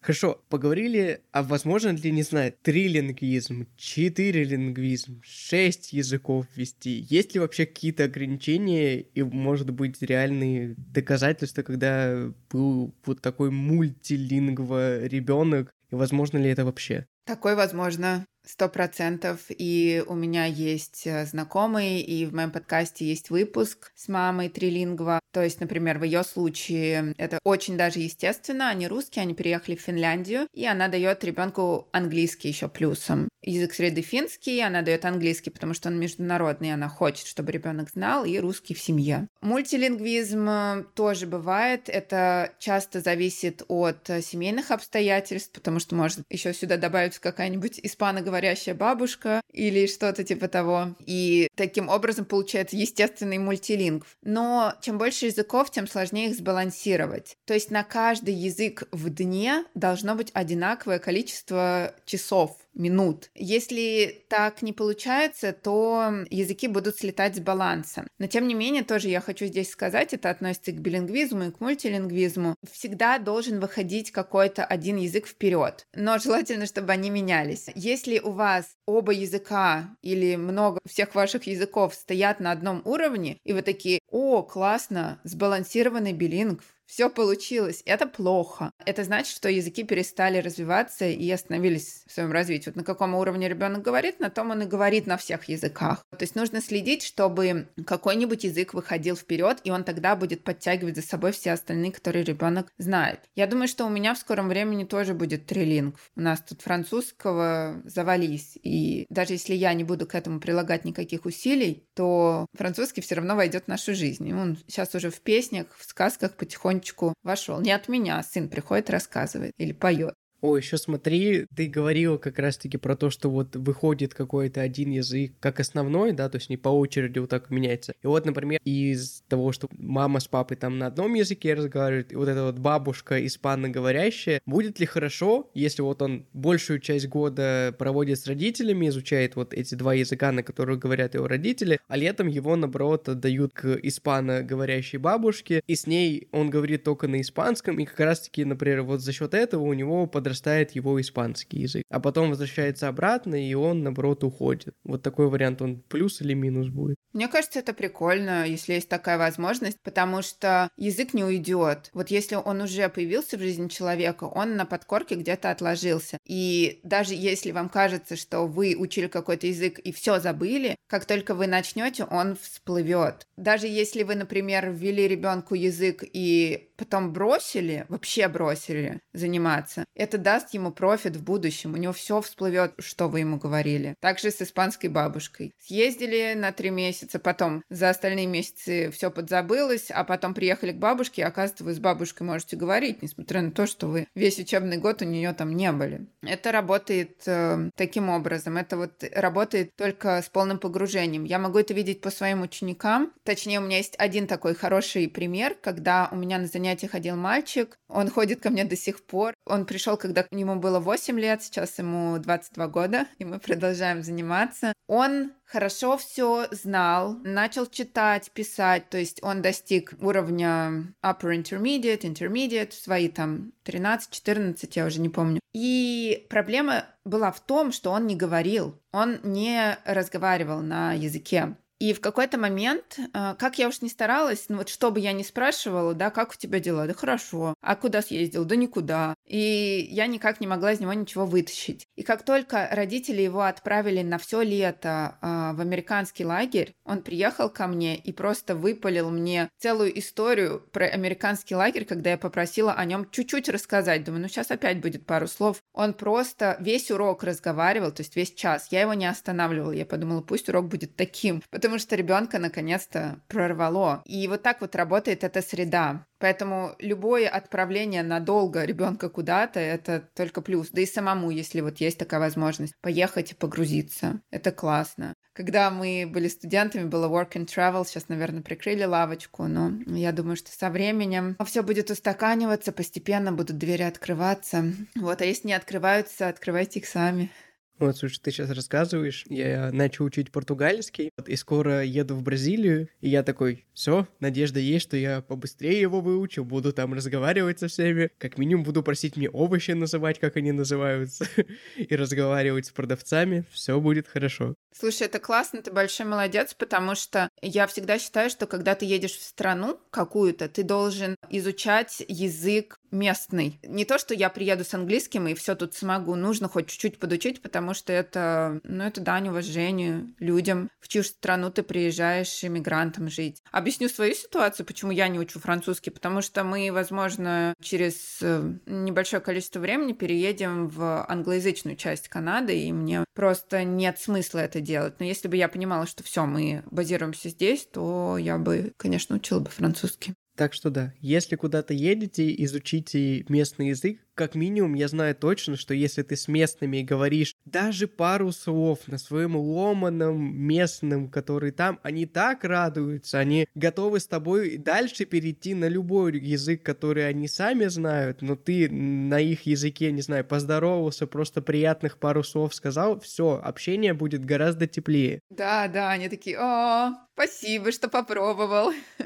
Хорошо, поговорили, а возможно ли, не знаю, три лингвизм, четыре лингвизм, шесть языков вести? Есть ли вообще какие-то ограничения и, может быть, реальные доказательства, когда был вот такой мультилингва ребенок, и возможно ли это вообще? Такое возможно. Сто процентов. И у меня есть э, знакомые, и в моем подкасте есть выпуск с мамой трилингва. То есть, например, в ее случае это очень даже естественно. Они русские, они переехали в Финляндию, и она дает ребенку английский еще плюсом. Язык среды финский, она дает английский, потому что он международный, она хочет, чтобы ребенок знал, и русский в семье. Мультилингвизм э, тоже бывает. Это часто зависит от э, семейных обстоятельств, потому что может еще сюда добавиться какая-нибудь испаноговорящая говорящая бабушка или что-то типа того. И таким образом получается естественный мультилингв. Но чем больше языков, тем сложнее их сбалансировать. То есть на каждый язык в дне должно быть одинаковое количество часов минут. Если так не получается, то языки будут слетать с баланса. Но тем не менее, тоже я хочу здесь сказать, это относится и к билингвизму, и к мультилингвизму. Всегда должен выходить какой-то один язык вперед. Но желательно, чтобы они менялись. Если у вас оба языка или много всех ваших языков стоят на одном уровне, и вы такие, о, классно, сбалансированный билингв, все получилось. Это плохо. Это значит, что языки перестали развиваться и остановились в своем развитии. Вот на каком уровне ребенок говорит, на том он и говорит на всех языках. То есть нужно следить, чтобы какой-нибудь язык выходил вперед, и он тогда будет подтягивать за собой все остальные, которые ребенок знает. Я думаю, что у меня в скором времени тоже будет трилинг. У нас тут французского завались. И даже если я не буду к этому прилагать никаких усилий, то французский все равно войдет в нашу жизнь. И он сейчас уже в песнях, в сказках потихоньку потихонечку вошел. Не от меня, сын приходит, рассказывает или поет. О, еще смотри, ты говорил как раз-таки про то, что вот выходит какой-то один язык как основной, да, то есть не по очереди вот так меняется. И вот, например, из того, что мама с папой там на одном языке разговаривают, и вот эта вот бабушка испаноговорящая, будет ли хорошо, если вот он большую часть года проводит с родителями, изучает вот эти два языка, на которых говорят его родители, а летом его, наоборот, отдают к испаноговорящей бабушке, и с ней он говорит только на испанском, и как раз-таки, например, вот за счет этого у него подрастает возрастает его испанский язык. А потом возвращается обратно, и он, наоборот, уходит. Вот такой вариант, он плюс или минус будет? Мне кажется, это прикольно, если есть такая возможность, потому что язык не уйдет. Вот если он уже появился в жизни человека, он на подкорке где-то отложился. И даже если вам кажется, что вы учили какой-то язык и все забыли, как только вы начнете, он всплывет. Даже если вы, например, ввели ребенку язык и потом бросили, вообще бросили заниматься, это даст ему профит в будущем. У него все всплывет, что вы ему говорили. Также с испанской бабушкой. Съездили на три месяца, потом за остальные месяцы все подзабылось, а потом приехали к бабушке, и оказывается, вы с бабушкой можете говорить, несмотря на то, что вы весь учебный год у нее там не были. Это работает э, таким образом. Это вот работает только с полным погружением. Я могу это видеть по своим ученикам. Точнее, у меня есть один такой хороший пример, когда у меня на занятии занятия ходил мальчик. Он ходит ко мне до сих пор. Он пришел, когда ему было 8 лет, сейчас ему 22 года, и мы продолжаем заниматься. Он хорошо все знал, начал читать, писать, то есть он достиг уровня upper intermediate, intermediate, свои там 13-14, я уже не помню. И проблема была в том, что он не говорил, он не разговаривал на языке. И в какой-то момент, а, как я уж не старалась, ну вот что бы я ни спрашивала, да, как у тебя дела? Да хорошо. А куда съездил? Да никуда. И я никак не могла из него ничего вытащить. И как только родители его отправили на все лето э, в американский лагерь, он приехал ко мне и просто выпалил мне целую историю про американский лагерь, когда я попросила о нем чуть-чуть рассказать. Думаю, ну сейчас опять будет пару слов. Он просто весь урок разговаривал, то есть весь час. Я его не останавливала. Я подумала, пусть урок будет таким потому что ребенка наконец-то прорвало. И вот так вот работает эта среда. Поэтому любое отправление надолго ребенка куда-то это только плюс. Да и самому, если вот есть такая возможность, поехать и погрузиться. Это классно. Когда мы были студентами, было work and travel, сейчас, наверное, прикрыли лавочку, но я думаю, что со временем все будет устаканиваться, постепенно будут двери открываться. Вот, а если не открываются, открывайте их сами. Вот, слушай, ты сейчас рассказываешь, я начал учить португальский, и скоро еду в Бразилию, и я такой, все, надежда есть, что я побыстрее его выучу, буду там разговаривать со всеми, как минимум буду просить мне овощи называть, как они называются, и разговаривать с продавцами, все будет хорошо. Слушай, это классно, ты большой молодец, потому что я всегда считаю, что когда ты едешь в страну какую-то, ты должен изучать язык местный. Не то, что я приеду с английским и все тут смогу, нужно хоть чуть-чуть подучить, потому что это, ну, это дань уважению людям, в чью страну ты приезжаешь иммигрантом жить. Объясню свою ситуацию, почему я не учу французский, потому что мы, возможно, через э, небольшое количество времени переедем в англоязычную часть Канады, и мне просто нет смысла это делать. Но если бы я понимала, что все, мы базируемся здесь, то я бы, конечно, учила бы французский. Так что да, если куда-то едете, изучите местный язык, как минимум, я знаю точно, что если ты с местными говоришь даже пару слов на своем ломаном местном, который там, они так радуются, они готовы с тобой дальше перейти на любой язык, который они сами знают, но ты на их языке, не знаю, поздоровался, просто приятных пару слов сказал, все, общение будет гораздо теплее. Да, да, они такие, о, спасибо, что попробовал.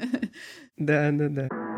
Да, да, да.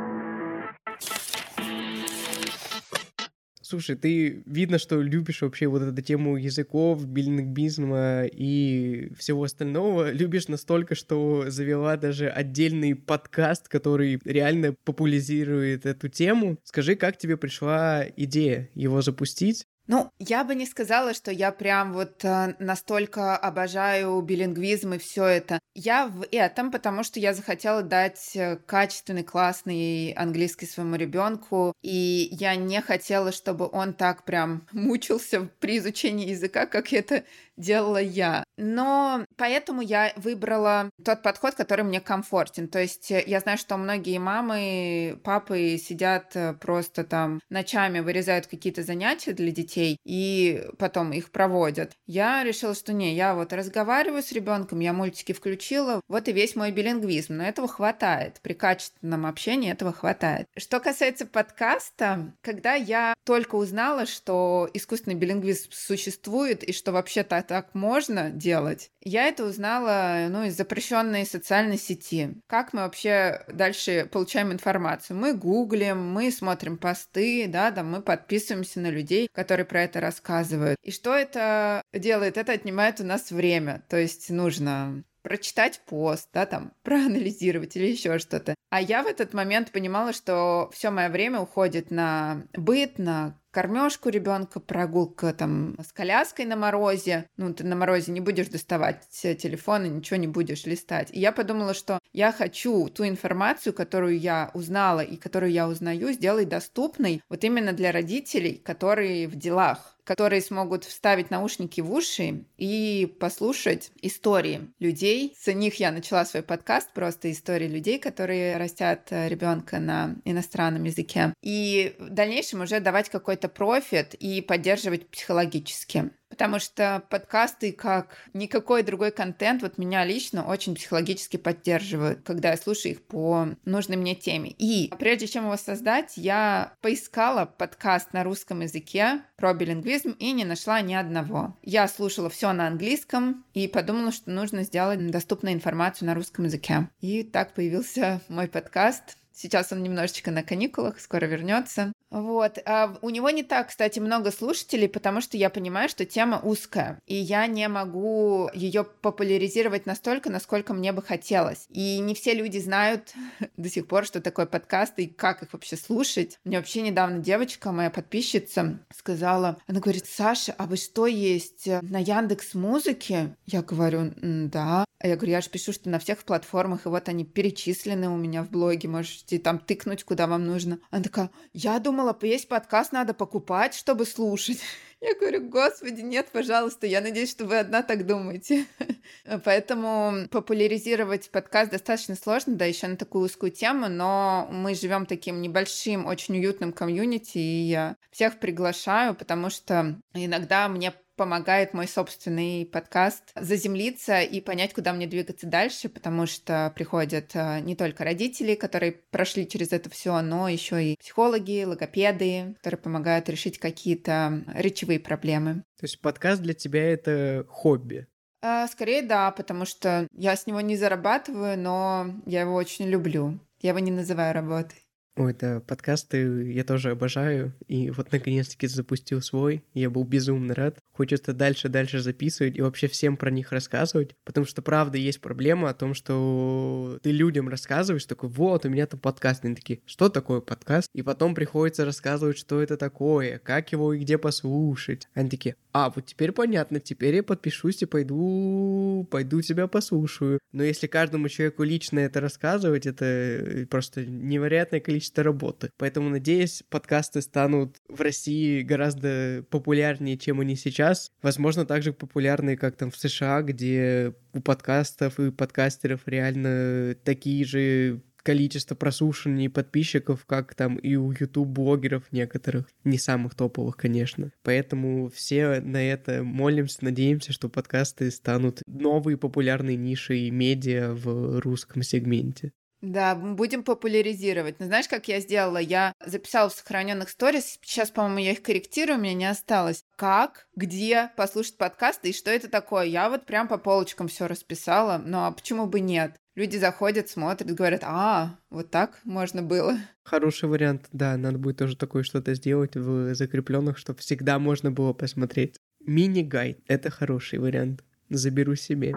Слушай, ты видно, что любишь вообще вот эту тему языков, билингвизма и всего остального. Любишь настолько, что завела даже отдельный подкаст, который реально популяризирует эту тему. Скажи, как тебе пришла идея его запустить? Ну, я бы не сказала, что я прям вот э, настолько обожаю билингвизм и все это. Я в этом, потому что я захотела дать э, качественный, классный английский своему ребенку, и я не хотела, чтобы он так прям мучился при изучении языка, как это делала я. Но поэтому я выбрала тот подход, который мне комфортен. То есть э, я знаю, что многие мамы, папы сидят просто там ночами, вырезают какие-то занятия для детей и потом их проводят. Я решила, что не, я вот разговариваю с ребенком, я мультики включила, вот и весь мой билингвизм, но этого хватает. При качественном общении этого хватает. Что касается подкаста, когда я только узнала, что искусственный билингвизм существует и что вообще-то так можно делать. Я это узнала, ну, из запрещенной социальной сети. Как мы вообще дальше получаем информацию? Мы гуглим, мы смотрим посты, да, да, мы подписываемся на людей, которые про это рассказывают. И что это делает? Это отнимает у нас время. То есть нужно прочитать пост, да, там, проанализировать или еще что-то. А я в этот момент понимала, что все мое время уходит на быт, на кормежку ребенка, прогулка там с коляской на морозе. Ну, ты на морозе не будешь доставать телефон и ничего не будешь листать. И я подумала, что я хочу ту информацию, которую я узнала и которую я узнаю, сделать доступной вот именно для родителей, которые в делах которые смогут вставить наушники в уши и послушать истории людей. С них я начала свой подкаст, просто истории людей, которые растят э, ребенка на иностранном языке. И в дальнейшем уже давать какой-то профит и поддерживать психологически. Потому что подкасты, как никакой другой контент, вот меня лично очень психологически поддерживают, когда я слушаю их по нужной мне теме. И прежде чем его создать, я поискала подкаст на русском языке про билингвизм и не нашла ни одного. Я слушала все на английском и подумала, что нужно сделать доступную информацию на русском языке. И так появился мой подкаст Сейчас он немножечко на каникулах, скоро вернется. Вот. А у него не так, кстати, много слушателей, потому что я понимаю, что тема узкая, и я не могу ее популяризировать настолько, насколько мне бы хотелось. И не все люди знают до сих пор, что такое подкаст и как их вообще слушать. Мне вообще недавно девочка, моя подписчица, сказала, она говорит, Саша, а вы что есть на Яндекс Музыке? Я говорю, да. А я говорю, я же пишу, что на всех платформах, и вот они перечислены у меня в блоге, можете там тыкнуть, куда вам нужно. Она такая, я думала, есть подкаст надо покупать, чтобы слушать. Я говорю, господи, нет, пожалуйста, я надеюсь, что вы одна так думаете. Поэтому популяризировать подкаст достаточно сложно, да, еще на такую узкую тему, но мы живем таким небольшим, очень уютным комьюнити, и я всех приглашаю, потому что иногда мне помогает мой собственный подкаст заземлиться и понять, куда мне двигаться дальше, потому что приходят э, не только родители, которые прошли через это все, но еще и психологи, логопеды, которые помогают решить какие-то речевые проблемы. То есть подкаст для тебя это хобби? А, скорее да, потому что я с него не зарабатываю, но я его очень люблю. Я его не называю работой. Ой, да, подкасты я тоже обожаю. И вот наконец-таки запустил свой. Я был безумно рад. Хочется дальше-дальше записывать и вообще всем про них рассказывать. Потому что, правда, есть проблема о том, что ты людям рассказываешь, такой, вот, у меня там подкаст. Они такие, что такое подкаст? И потом приходится рассказывать, что это такое, как его и где послушать. Они такие, а, вот теперь понятно, теперь я подпишусь и пойду, пойду тебя послушаю. Но если каждому человеку лично это рассказывать, это просто невероятное количество количество работы. Поэтому, надеюсь, подкасты станут в России гораздо популярнее, чем они сейчас. Возможно, также популярные, как там в США, где у подкастов и подкастеров реально такие же количество прослушиваний подписчиков, как там и у YouTube-блогеров некоторых, не самых топовых, конечно. Поэтому все на это молимся, надеемся, что подкасты станут новой популярной нишей медиа в русском сегменте. Да, будем популяризировать. Но знаешь, как я сделала? Я записала в сохраненных сторис. Сейчас, по-моему, я их корректирую, у меня не осталось. Как, где послушать подкасты и что это такое? Я вот прям по полочкам все расписала. Ну а почему бы нет? Люди заходят, смотрят, говорят, а, вот так можно было. Хороший вариант, да, надо будет тоже такое что-то сделать в закрепленных, чтобы всегда можно было посмотреть. Мини-гайд — это хороший вариант. Заберу себе.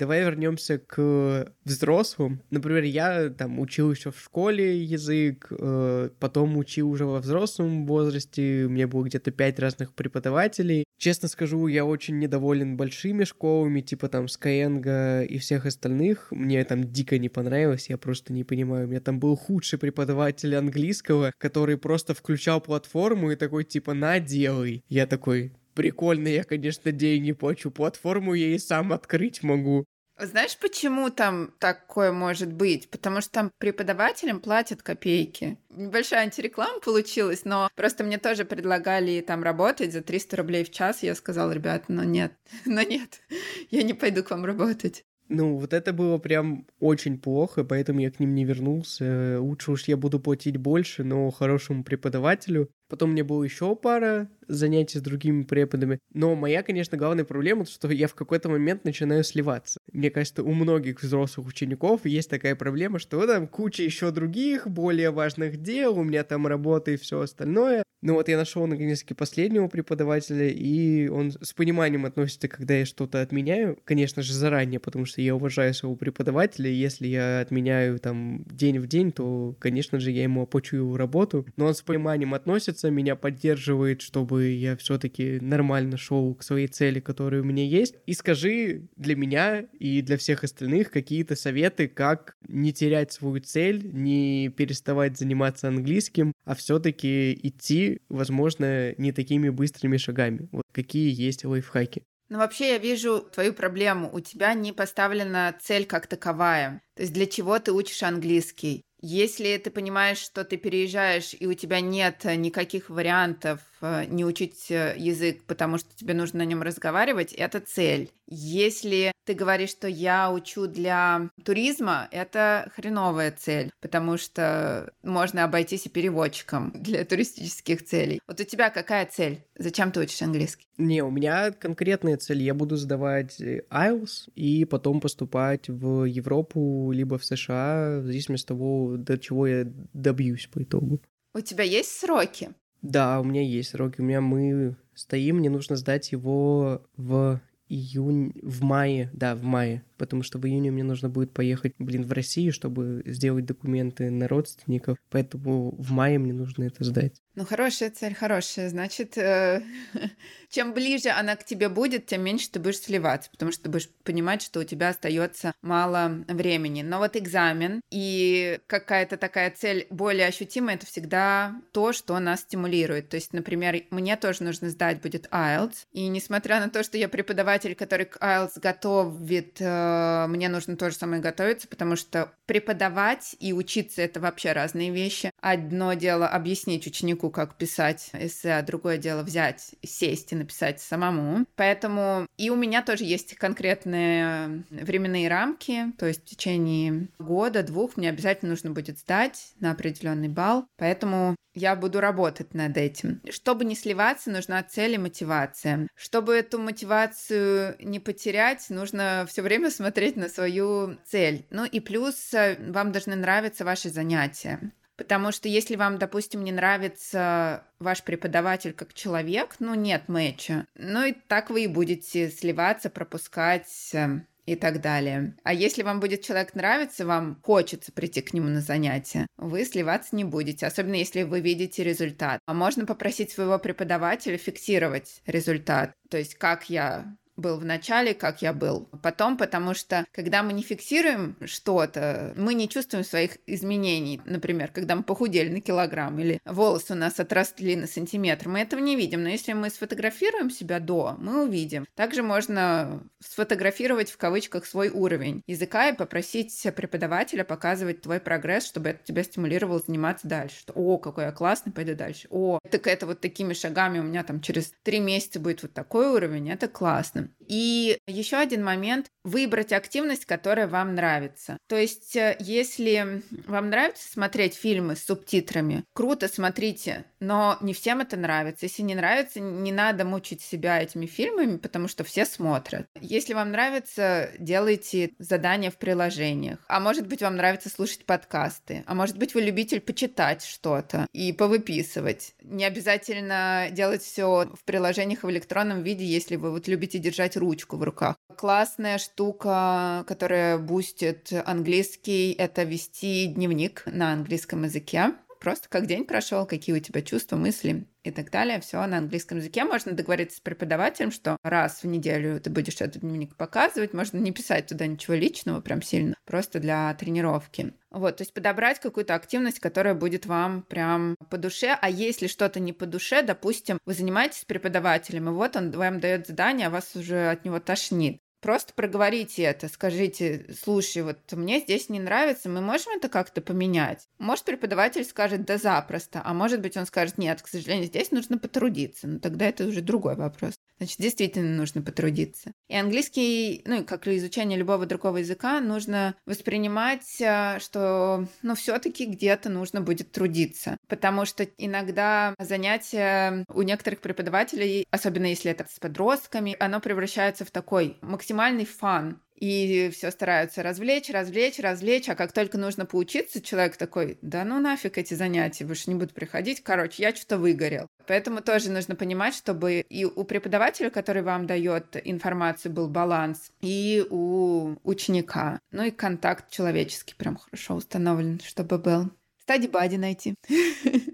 Давай вернемся к взрослым. Например, я там учил еще в школе язык, э, потом учил уже во взрослом возрасте, у меня было где-то пять разных преподавателей. Честно скажу, я очень недоволен большими школами, типа там Skyeng и всех остальных. Мне там дико не понравилось, я просто не понимаю. У меня там был худший преподаватель английского, который просто включал платформу и такой типа «на, делай». Я такой, Прикольно, я, конечно, деньги плачу. Платформу я и сам открыть могу. Знаешь, почему там такое может быть? Потому что там преподавателям платят копейки. Небольшая антиреклама получилась, но просто мне тоже предлагали там работать за 300 рублей в час. Я сказала, ребят, ну нет, но нет, я не пойду к вам работать. Ну, вот это было прям очень плохо, поэтому я к ним не вернулся. Лучше уж я буду платить больше, но хорошему преподавателю. Потом у меня было еще пара занятий с другими преподами. Но моя, конечно, главная проблема, что я в какой-то момент начинаю сливаться. Мне кажется, у многих взрослых учеников есть такая проблема, что там куча еще других, более важных дел, у меня там работа и все остальное. Ну вот я нашел наконец-таки последнего преподавателя, и он с пониманием относится, когда я что-то отменяю. Конечно же, заранее, потому что я уважаю своего преподавателя, и если я отменяю там день в день, то, конечно же, я ему оплачу его работу. Но он с пониманием относится, меня поддерживает, чтобы я все-таки нормально шел к своей цели, которая у меня есть. И скажи для меня и для всех остальных какие-то советы, как не терять свою цель, не переставать заниматься английским, а все-таки идти, возможно, не такими быстрыми шагами. Вот какие есть лайфхаки. Ну, вообще, я вижу твою проблему. У тебя не поставлена цель как таковая. То есть для чего ты учишь английский? Если ты понимаешь, что ты переезжаешь, и у тебя нет никаких вариантов Э, не учить э, язык, потому что тебе нужно на нем разговаривать, это цель. Если ты говоришь, что я учу для туризма, это хреновая цель, потому что можно обойтись и переводчиком для туристических целей. Вот у тебя какая цель? Зачем ты учишь английский? Не, у меня конкретная цель. Я буду сдавать э, IELTS и потом поступать в Европу либо в США, в зависимости от того, до чего я добьюсь по итогу. У тебя есть сроки? Да, у меня есть сроки. У меня мы стоим, мне нужно сдать его в июнь, в мае, да, в мае потому что в июне мне нужно будет поехать, блин, в Россию, чтобы сделать документы на родственников, поэтому в мае мне нужно это сдать. Ну, хорошая цель, хорошая. Значит, э, чем ближе она к тебе будет, тем меньше ты будешь сливаться, потому что ты будешь понимать, что у тебя остается мало времени. Но вот экзамен и какая-то такая цель более ощутимая, это всегда то, что нас стимулирует. То есть, например, мне тоже нужно сдать будет IELTS, и несмотря на то, что я преподаватель, который к IELTS готовит э, Э, мне нужно то же самое готовиться, потому что преподавать и учиться — это вообще разные вещи. Одно дело объяснить ученику, как писать эссе, а другое дело взять, сесть и написать самому. Поэтому и у меня тоже есть конкретные временные рамки, то есть в течение года, двух мне обязательно нужно будет сдать на определенный балл. Поэтому я буду работать над этим. Чтобы не сливаться, нужна цель и мотивация. Чтобы эту мотивацию не потерять, нужно все время смотреть на свою цель. Ну и плюс э, вам должны нравиться ваши занятия. Потому что если вам, допустим, не нравится ваш преподаватель как человек, ну нет мэча, ну и так вы и будете сливаться, пропускать э, и так далее. А если вам будет человек нравиться, вам хочется прийти к нему на занятия, вы сливаться не будете, особенно если вы видите результат. А можно попросить своего преподавателя фиксировать результат. То есть как я был в начале, как я был потом, потому что когда мы не фиксируем что-то, мы не чувствуем своих изменений. Например, когда мы похудели на килограмм или волосы у нас отросли на сантиметр, мы этого не видим. Но если мы сфотографируем себя до, мы увидим. Также можно сфотографировать в кавычках свой уровень языка и попросить преподавателя показывать твой прогресс, чтобы это тебя стимулировало заниматься дальше. Что, о, какой я классный, пойду дальше. О, так это вот такими шагами у меня там через три месяца будет вот такой уровень, это классно. И еще один момент — выбрать активность, которая вам нравится. То есть, э, если вам нравится смотреть фильмы с субтитрами, круто, смотрите, но не всем это нравится. Если не нравится, не надо мучить себя этими фильмами, потому что все смотрят. Если вам нравится, делайте задания в приложениях. А может быть, вам нравится слушать подкасты. А может быть, вы любитель почитать что-то и повыписывать. Не обязательно делать все в приложениях в электронном виде, если вы вот любите держать ручку в руках. Классная штука, которая бустит английский, это вести дневник на английском языке. Просто как день прошел, какие у тебя чувства, мысли и так далее. Все на английском языке. Можно договориться с преподавателем, что раз в неделю ты будешь этот дневник показывать. Можно не писать туда ничего личного прям сильно, просто для тренировки. Вот, то есть подобрать какую-то активность, которая будет вам прям по душе. А если что-то не по душе, допустим, вы занимаетесь с преподавателем, и вот он вам дает задание, а вас уже от него тошнит. Просто проговорите это, скажите, слушай, вот мне здесь не нравится, мы можем это как-то поменять? Может, преподаватель скажет, да запросто, а может быть, он скажет, нет, к сожалению, здесь нужно потрудиться, но тогда это уже другой вопрос. Значит, действительно нужно потрудиться. И английский, ну, как и изучение любого другого языка, нужно воспринимать, э, что, ну, все таки где-то нужно будет трудиться. Потому что иногда занятия у некоторых преподавателей, особенно если это с подростками, оно превращается в такой максимальный фан и все стараются развлечь, развлечь, развлечь, а как только нужно поучиться, человек такой, да ну нафиг эти занятия, больше не буду приходить, короче, я что-то выгорел. Поэтому тоже нужно понимать, чтобы и у преподавателя, который вам дает информацию, был баланс, и у ученика. Ну и контакт человеческий прям хорошо установлен, чтобы был. Стади Бади найти.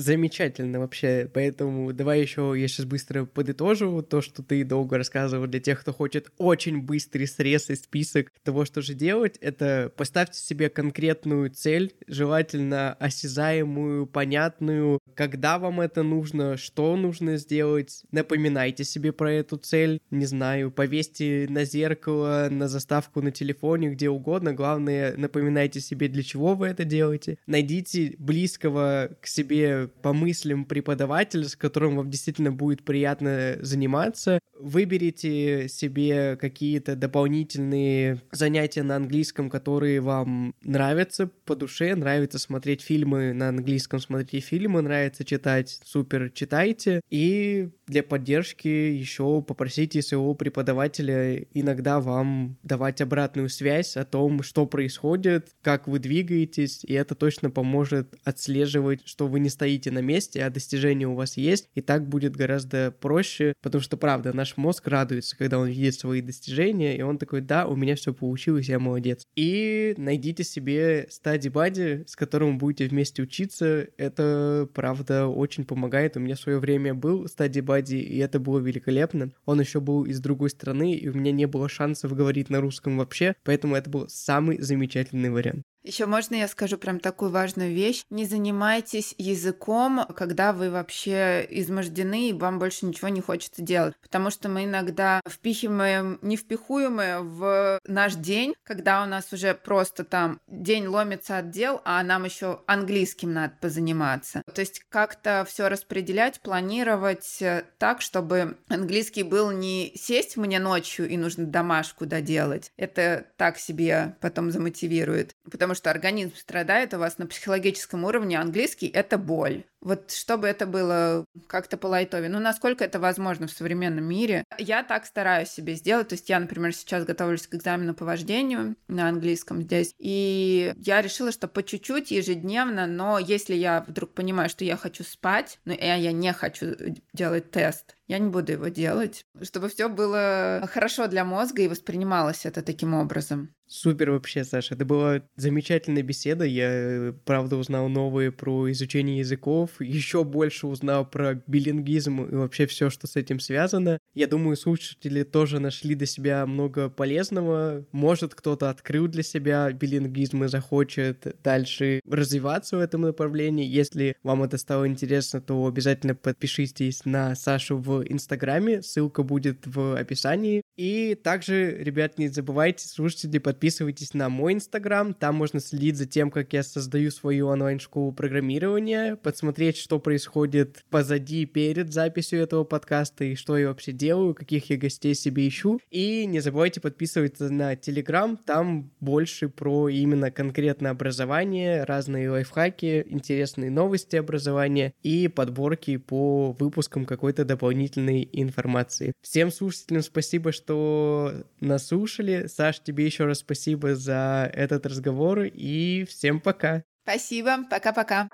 Замечательно вообще, поэтому давай еще я сейчас быстро подытожу то, что ты долго рассказывал для тех, кто хочет очень быстрый срез и список того, что же делать. Это поставьте себе конкретную цель, желательно осязаемую, понятную, когда вам это нужно, что нужно сделать. Напоминайте себе про эту цель, не знаю, повесьте на зеркало, на заставку на телефоне, где угодно. Главное, напоминайте себе, для чего вы это делаете. Найдите близкого к себе по мыслям преподавателя, с которым вам действительно будет приятно заниматься. Выберите себе какие-то дополнительные занятия на английском, которые вам нравятся по душе, нравится смотреть фильмы на английском, смотрите фильмы, нравится читать, супер, читайте. И для поддержки еще попросите своего преподавателя иногда вам давать обратную связь о том, что происходит, как вы двигаетесь, и это точно поможет отслеживать, что вы не стоите стоите на месте, а достижения у вас есть, и так будет гораздо проще, потому что, правда, наш мозг радуется, когда он видит свои достижения, и он такой, да, у меня все получилось, я молодец. И найдите себе стади бади, с которым будете вместе учиться, это, правда, очень помогает. У меня в свое время был стади бади, и это было великолепно. Он еще был из другой страны, и у меня не было шансов говорить на русском вообще, поэтому это был самый замечательный вариант. Еще можно я скажу прям такую важную вещь? Не занимайтесь языком, когда вы вообще измождены и вам больше ничего не хочется делать. Потому что мы иногда впихиваем невпихуемое в наш день, когда у нас уже просто там день ломится от дел, а нам еще английским надо позаниматься. То есть как-то все распределять, планировать э, так, чтобы английский был не сесть мне ночью и нужно домашку доделать. Это так себе потом замотивирует. Потому потому что организм страдает у вас на психологическом уровне. Английский — это боль. Вот чтобы это было как-то по лайтове. Ну, насколько это возможно в современном мире. Я так стараюсь себе сделать. То есть я, например, сейчас готовлюсь к экзамену по вождению на английском здесь. И я решила, что по чуть-чуть ежедневно, но если я вдруг понимаю, что я хочу спать, но я, я не хочу делать тест, я не буду его делать, чтобы все было хорошо для мозга и воспринималось это таким образом. Супер вообще, Саша. Это была замечательная беседа. Я, правда, узнал новые про изучение языков, еще больше узнал про билингизм и вообще все, что с этим связано. Я думаю, слушатели тоже нашли для себя много полезного. Может, кто-то открыл для себя билингизм и захочет дальше развиваться в этом направлении. Если вам это стало интересно, то обязательно подпишитесь на Сашу в Инстаграме, ссылка будет в описании. И также, ребят, не забывайте, слушатели, подписывайтесь на мой Инстаграм, там можно следить за тем, как я создаю свою онлайн-школу программирования, подсмотреть что происходит позади перед записью этого подкаста и что я вообще делаю, каких я гостей себе ищу. И не забывайте подписываться на Телеграм, там больше про именно конкретно образование, разные лайфхаки, интересные новости образования и подборки по выпускам какой-то дополнительной информации. Всем слушателям спасибо, что нас слушали. Саш, тебе еще раз спасибо за этот разговор и всем пока. Спасибо, пока-пока.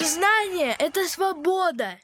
Знание — это свобода.